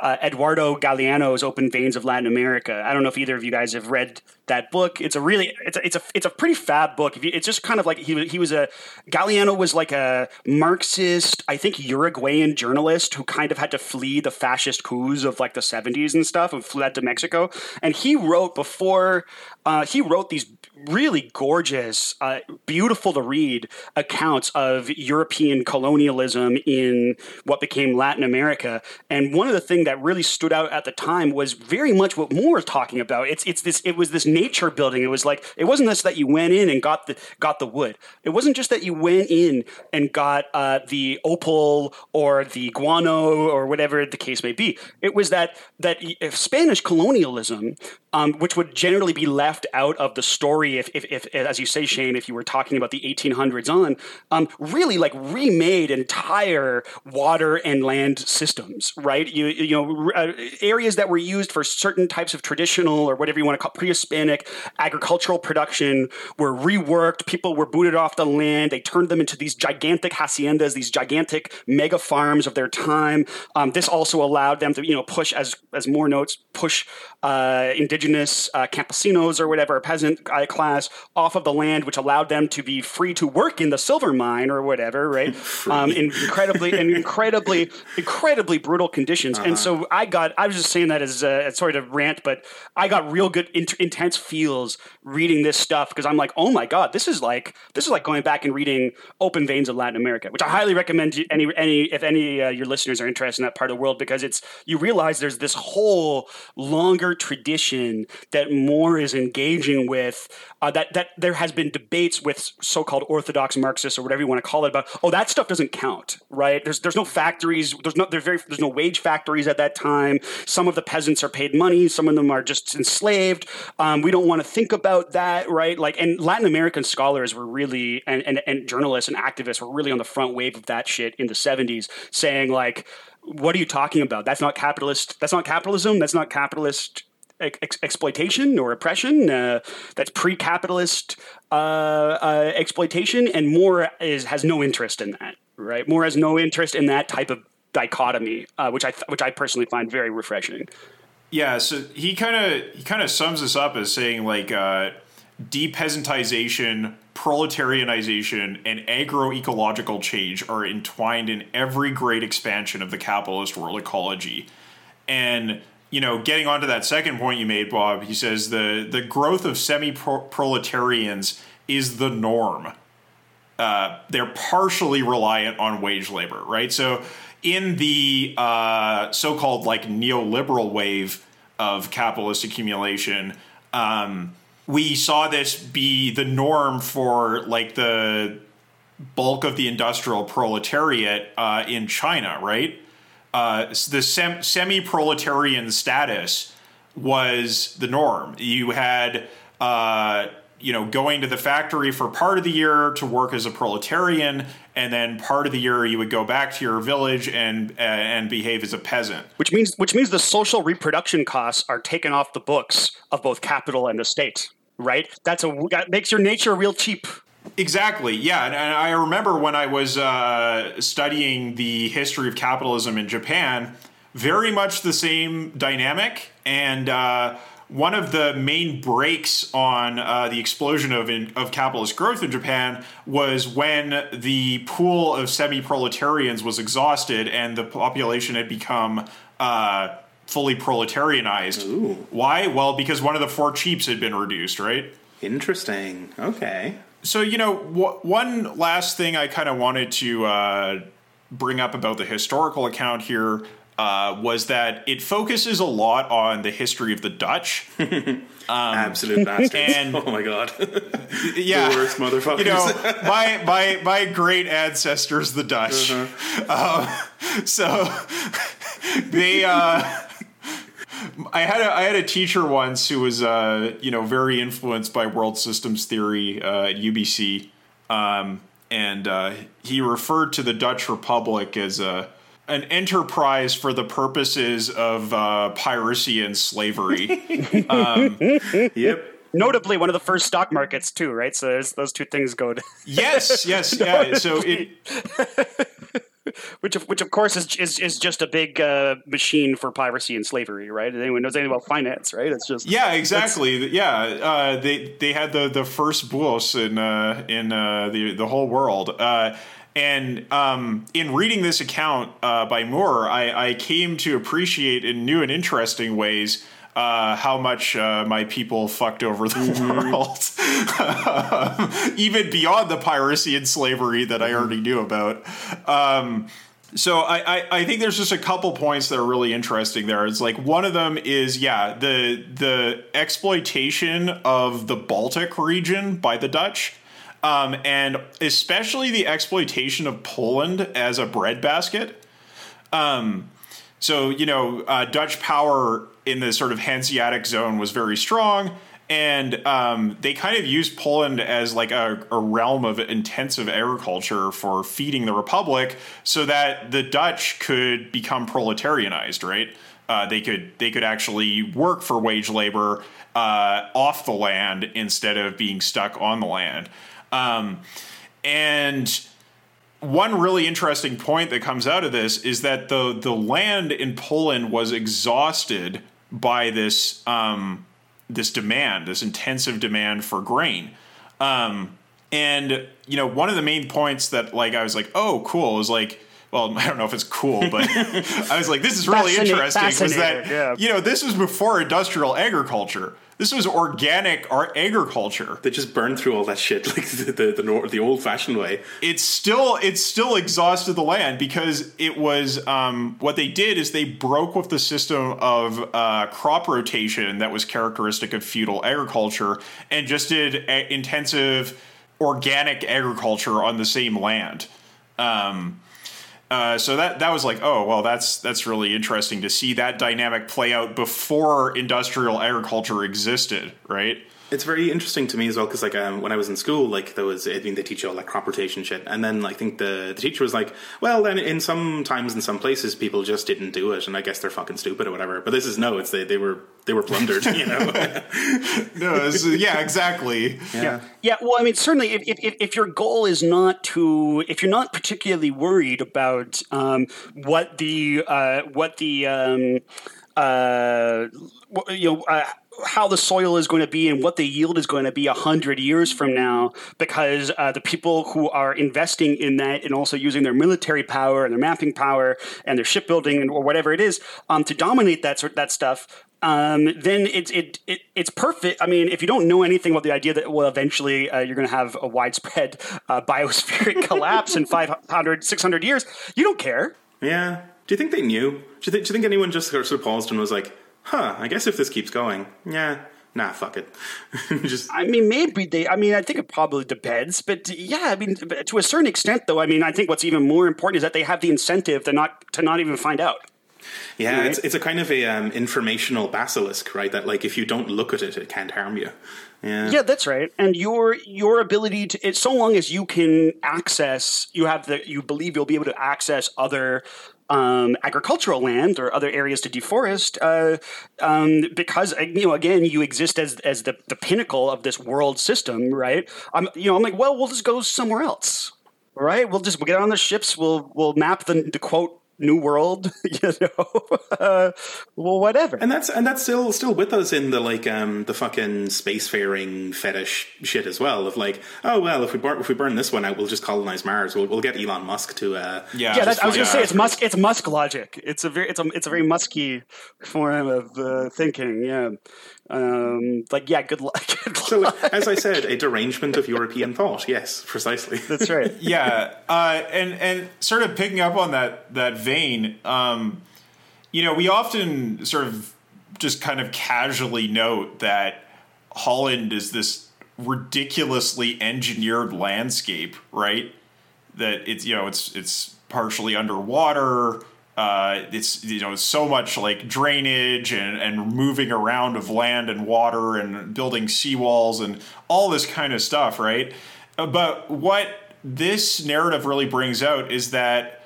uh, Eduardo Galeano's Open Veins of Latin America. I don't know if either of you guys have read that book. It's a really it's a it's a, it's a pretty fab book. You, it's just kind of like he he was a Galeano was like a Marxist, I think Uruguayan journalist who kind of had to flee the fascist coups of like the 70s and stuff and fled to Mexico. And he wrote before uh, he wrote these really gorgeous, uh, beautiful to read accounts of European colonialism in what became Latin America. And one of the things that really stood out at the time was very much what Moore is talking about. It's it's this it was this nature building. It was like it wasn't just that you went in and got the got the wood. It wasn't just that you went in and got uh, the opal or the guano or whatever the case may be. It was that that Spanish colonialism um, which would generally be left out of the story if, if, if, as you say, Shane, if you were talking about the 1800s on, um, really like remade entire water and land systems, right? You, you know, uh, areas that were used for certain types of traditional or whatever you want to call pre-Hispanic agricultural production were reworked. People were booted off the land. They turned them into these gigantic haciendas, these gigantic mega farms of their time. Um, this also allowed them to, you know, push as as Moore notes, push uh, indigenous uh, campesinos or whatever, peasant uh, class, off of the land, which allowed them to be free to work in the silver mine or whatever, right? *laughs* um, in incredibly and incredibly, *laughs* incredibly brutal conditions. Uh-huh. And so I got, I was just saying that as a, sort of rant, but I got real good, in- intense feels reading this stuff because I'm like, oh my god, this is like this is like going back and reading Open Veins of Latin America, which I highly recommend to any any if any uh, your listeners are interested in that part of the world because it's you realize there's this whole longer tradition that Moore is engaging with. Uh, that that there has been debates with so-called orthodox Marxists or whatever you want to call it about. Oh, that stuff doesn't count, right? There's there's no factories. There's no there's very there's no wage factories at that time. Some of the peasants are paid money. Some of them are just enslaved. Um, we don't want to think about that, right? Like, and Latin American scholars were really and, and and journalists and activists were really on the front wave of that shit in the 70s, saying like what are you talking about? That's not capitalist. That's not capitalism. That's not capitalist ex- exploitation or oppression. Uh, that's pre-capitalist uh, uh, exploitation, and Moore is has no interest in that. Right? Moore has no interest in that type of dichotomy, uh, which I which I personally find very refreshing. Yeah, so he kind of he kind of sums this up as saying like uh, depeasantization, proletarianization, and agroecological change are entwined in every great expansion of the capitalist world ecology. And you know, getting onto that second point you made, Bob, he says the the growth of semi proletarians is the norm. Uh, they're partially reliant on wage labor, right? So in the uh, so-called like neoliberal wave of capitalist accumulation, um, we saw this be the norm for like the bulk of the industrial proletariat uh, in China, right? Uh, the sem- semi-proletarian status was the norm. You had uh, you know, going to the factory for part of the year to work as a proletarian, and then part of the year you would go back to your village and uh, and behave as a peasant. Which means which means the social reproduction costs are taken off the books of both capital and the state. Right? That's a that makes your nature real cheap. Exactly. Yeah, and, and I remember when I was uh, studying the history of capitalism in Japan, very much the same dynamic and. Uh, one of the main breaks on uh, the explosion of in, of capitalist growth in Japan was when the pool of semi proletarians was exhausted and the population had become uh, fully proletarianized. Ooh. Why? Well, because one of the four cheaps had been reduced, right? Interesting. Okay. So you know, w- one last thing I kind of wanted to uh, bring up about the historical account here uh, was that it focuses a lot on the history of the Dutch. *laughs* Um, Absolute bastards! And, oh my god! *laughs* yeah, the worst motherfuckers. You know, my my my great ancestors, the Dutch. Uh-huh. Um, *laughs* so they. Uh, I had a I had a teacher once who was uh, you know very influenced by world systems theory uh, at UBC, um, and uh, he referred to the Dutch Republic as a an enterprise for the purposes of uh, piracy and slavery. *laughs* um, yep. Notably, one of the first stock markets too, right? So those two things go. To yes, yes, yeah. So it. *laughs* which, of, which of course is is, is just a big uh, machine for piracy and slavery, right? Anyone knows anything about finance, right? It's just yeah, exactly. Yeah, uh, they they had the the first bourse in uh, in uh, the the whole world. Uh, and um, in reading this account uh, by Moore, I, I, came to appreciate in new and interesting ways uh, how much uh, my people fucked over the mm-hmm. world, *laughs* even beyond the piracy and slavery that I already knew about. Um, so I, I, I, think there's just a couple points that are really interesting there. It's like one of them is yeah the the exploitation of the Baltic region by the Dutch um, and especially the exploitation of Poland as a breadbasket. Um, so you know, uh, Dutch power in the sort of Hanseatic zone was very strong, and um, they kind of used Poland as like a, a, realm of intensive agriculture for feeding the republic, so that the Dutch could become proletarianized. Right? Uh, they could they could actually work for wage labor uh, off the land instead of being stuck on the land. Um, and one really interesting point that comes out of this is that the the land in Poland was exhausted by this um, this demand, this intensive demand for grain. Um, and you know, one of the main points that like I was like, oh, cool, was like. Well, *laughs* I don't know if it's cool, but *laughs* I was like, "This is really interesting." Was that yeah. you know this was before industrial agriculture, this was organic art agriculture. They just burned through all that shit *laughs* like the the, the, the old fashioned way. It's still it's still exhausted the land because it was um, what they did is they broke with the system of uh, crop rotation that was characteristic of feudal agriculture and just did a- intensive organic agriculture on the same land. Um, uh, so that that was like, oh well, that's that's really interesting to see that dynamic play out before industrial agriculture existed, right? It's very interesting to me as well because, like, um, when I was in school, like, there was, I mean, they teach you all like crop rotation shit, and then like, I think the the teacher was like, "Well, then in some times in some places, people just didn't do it, and I guess they're fucking stupid or whatever." But this is no, it's they they were they were plundered, *laughs* you know. *laughs* No, it's- yeah, exactly. yeah. Yeah, well, I mean, certainly, if, if, if your goal is not to, if you're not particularly worried about um, what the uh, what the um, uh, you know. Uh, how the soil is going to be and what the yield is going to be a hundred years from now, because uh, the people who are investing in that and also using their military power and their mapping power and their shipbuilding and or whatever it is um, to dominate that sort that stuff, um, then it's it, it it's perfect. I mean, if you don't know anything about the idea that well, eventually uh, you're going to have a widespread uh, *laughs* biospheric *laughs* collapse in 500, 600 years, you don't care. Yeah. Do you think they knew? Do you think, do you think anyone just sort of paused and was like, huh, I guess if this keeps going, yeah, nah, fuck it. *laughs* just, I mean, maybe they. I mean, I think it probably depends, but yeah, I mean, to a certain extent, though. I mean, I think what's even more important is that they have the incentive to not to not even find out. yeah, Right. it's, it's a kind of a um, informational basilisk, right? That, like, if you don't look at it, it can't harm you. Yeah. Yeah, that's right. And your your ability to it, so long as you can access, you have the you believe you'll be able to access other um, agricultural land or other areas to deforest, uh, um, because uh, you know again you exist as as the, the pinnacle of this world system, right? I'm you know I'm like, well, we'll just go somewhere else, right? We'll just we'll get on the ships, we'll we'll map the the quote new world, *laughs* you know, uh, *laughs* well, whatever. And that's and that's still still with us in the like um the fucking spacefaring fetish shit as well of like oh well if we burn if we burn this one out we'll just colonize Mars we'll, we'll get Elon Musk to uh Yeah, yeah, just that, I was gonna say uh, it's Musk. It's Musk logic. It's a very, it's a, it's a very Musky form of uh, thinking. Yeah, um, like yeah, good luck. *laughs* Good so as I said a derangement of European thought yes precisely That's right. *laughs* yeah, uh, and and sort of picking up on that that vein, um, you know, we often sort of just kind of casually note that Holland is this ridiculously engineered landscape, right? That it's you know it's it's partially underwater. Uh, it's you know so much like drainage and, and moving around of land and water and building seawalls and all this kind of stuff, right? Uh, But what this narrative really brings out is that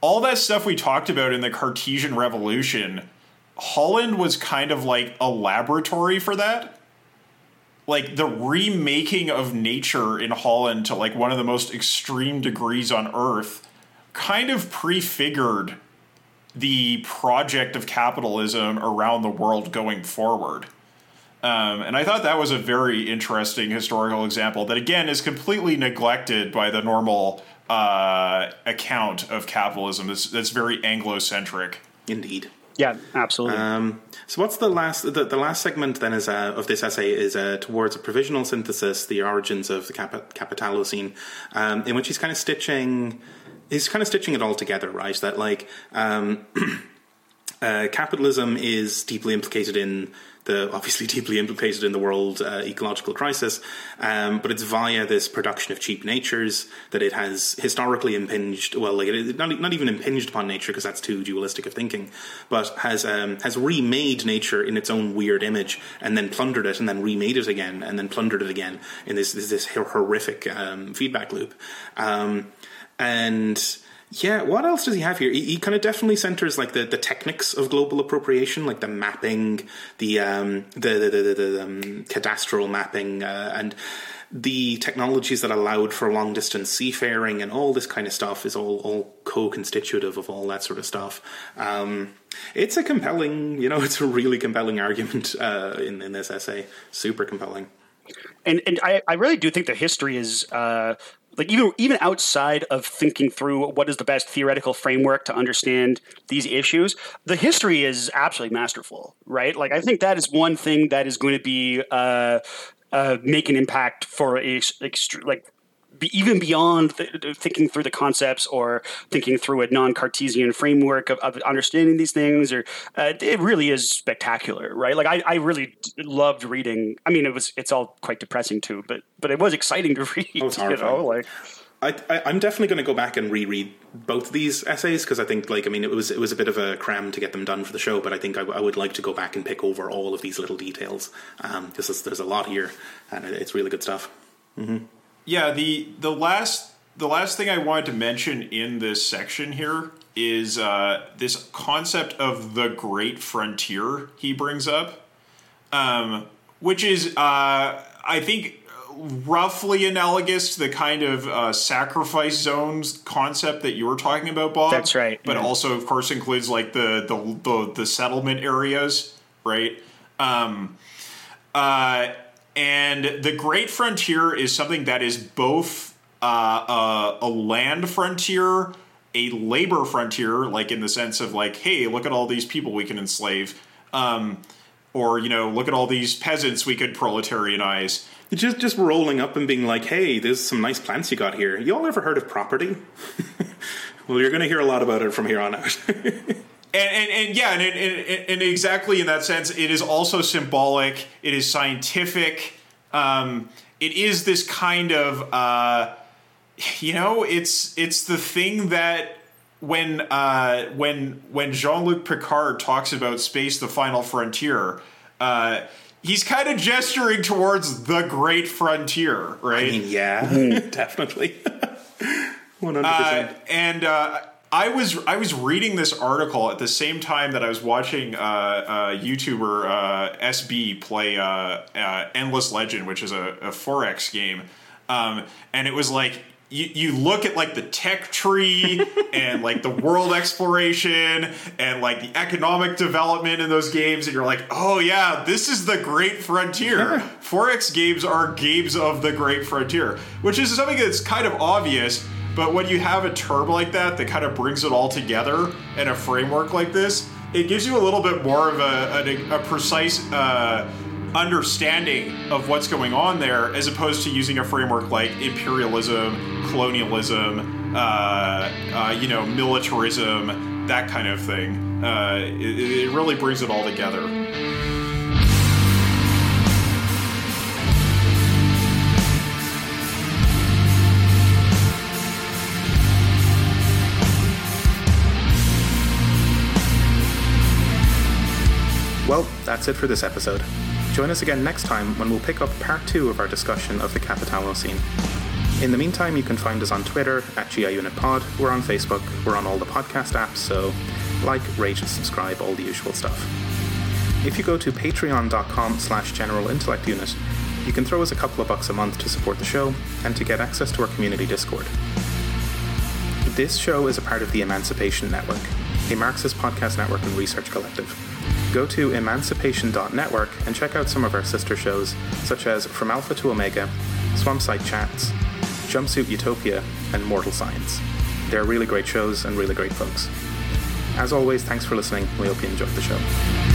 all that stuff we talked about in the Cartesian Revolution, Holland was kind of like a laboratory for that. Like the remaking of nature in Holland to like one of the most extreme degrees on Earth kind of prefigured the project of capitalism around the world going forward. Um, and I thought that was a very interesting historical example that, again, is completely neglected by the normal uh, account of capitalism. That's, that's very Anglo-centric. indeed Yeah, absolutely. Um, so what's the last? The, the last segment then is uh, of this essay is uh, towards a provisional synthesis, the origins of the cap- Capitalocene, um, in which he's kind of stitching. He's kind of stitching it all together, right? That like um, *clears throat* uh, capitalism is deeply implicated in the *laughs* obviously deeply implicated in the world uh, ecological crisis, um, but it's via this production of cheap natures that it has historically impinged. Well, like it, not not even impinged upon nature because that's too dualistic of thinking, but has um, has remade nature in its own weird image and then plundered it and then remade it again and then plundered it again in this this, this horrific um, feedback loop, um, and. Yeah, what else does he have here? He, he kind of definitely centers like the, the techniques of global appropriation, like the mapping, the um, the the, the, the, um, cadastral mapping, uh, and the technologies that allowed for long distance seafaring and all this kind of stuff is all all co-constitutive of all that sort of stuff. Um, it's a compelling, you know, *laughs* it's a really compelling argument uh, in in this essay. Super compelling. and and I, I really do think the history is uh, like even even outside of thinking through what is the best theoretical framework to understand these issues, the history is absolutely masterful, right? Like I think that is one thing that is going to be uh, uh, make an impact for a like be, even beyond th- thinking through the concepts or thinking through a non-Cartesian framework of, of understanding these things, or uh, it really is spectacular, right? Like I, I really loved reading. I mean, it was it's all quite depressing too, but but it was exciting to *laughs* read. Oh, you know, like I, am definitely going to go back and reread both of these essays because I think like I mean it was it was a bit of a cram to get them done for the show, but I think I, I would like to go back and pick over all of these little details um, because there's a lot here and it's really good stuff. Mm-hmm. Yeah, the the last the last thing I wanted to mention in this section here is uh, this concept of the great frontier he brings up, um, which is uh, I think roughly analogous to the kind of uh, sacrifice zones concept that you were talking about, Bob. That's right. But also, of course, includes like the the the, the settlement areas, right? Um, uh, and the Great Frontier is something that is both uh, a, a land frontier, a labor frontier, like in the sense of like, hey, look at all these people we can enslave. Um, or you know, look at all these peasants we could proletarianize just just rolling up and being like, "Hey, there's some nice plants you got here. You all ever heard of property?" *laughs* well, you're going to hear a lot about it from here on out. *laughs* and, and, and, yeah, and, and, and, exactly in that sense, it is also symbolic. It is scientific. Um, it is this kind of, uh, you know, it's it's the thing that when uh, when when Jean Luc Picard talks about space, the final frontier. Uh, he's kind of gesturing towards the great frontier, right? I mean, yeah, mm-hmm. *laughs* definitely. *laughs* One hundred percent. Uh, and uh, I was I was reading this article at the same time that I was watching uh, uh YouTuber uh, SB play uh, Endless Legend, which is a, a 4X game, um, and it was like you, you look at like the tech tree *laughs* and like the world exploration and like the economic development in those games and you're like oh yeah this is the great frontier. 4x games are games of the great frontier which is something that's kind of obvious but when you have a term like that that kind of brings it all together in a framework like this it gives you a little bit more of a, a, a precise uh, understanding of what's going on there as opposed to using a framework like imperialism, colonialism, uh, uh, you know, militarism, that kind of thing. Uh, it, it really brings it all together. Well, that's it for this episode. Join us again next time when we'll pick up part two of our discussion of the Capitalocene. In the meantime, you can find us on Twitter at GIUnitPod. We're on Facebook. We're on all the podcast apps, so like, rate, subscribe, all the usual stuff. If you go to patreon.com slash general intellect unit, you can throw us a couple of bucks a month to support the show and to get access to our community Discord. This show is a part of the Emancipation Network, a Marxist podcast network and research collective go to emancipation.network and check out some of our sister shows, such as From Alpha to Omega, Swampside Chats, Jumpsuit Utopia, and Mortal Science. They're really great shows and really great folks. As always, thanks for listening. We hope you enjoyed the show.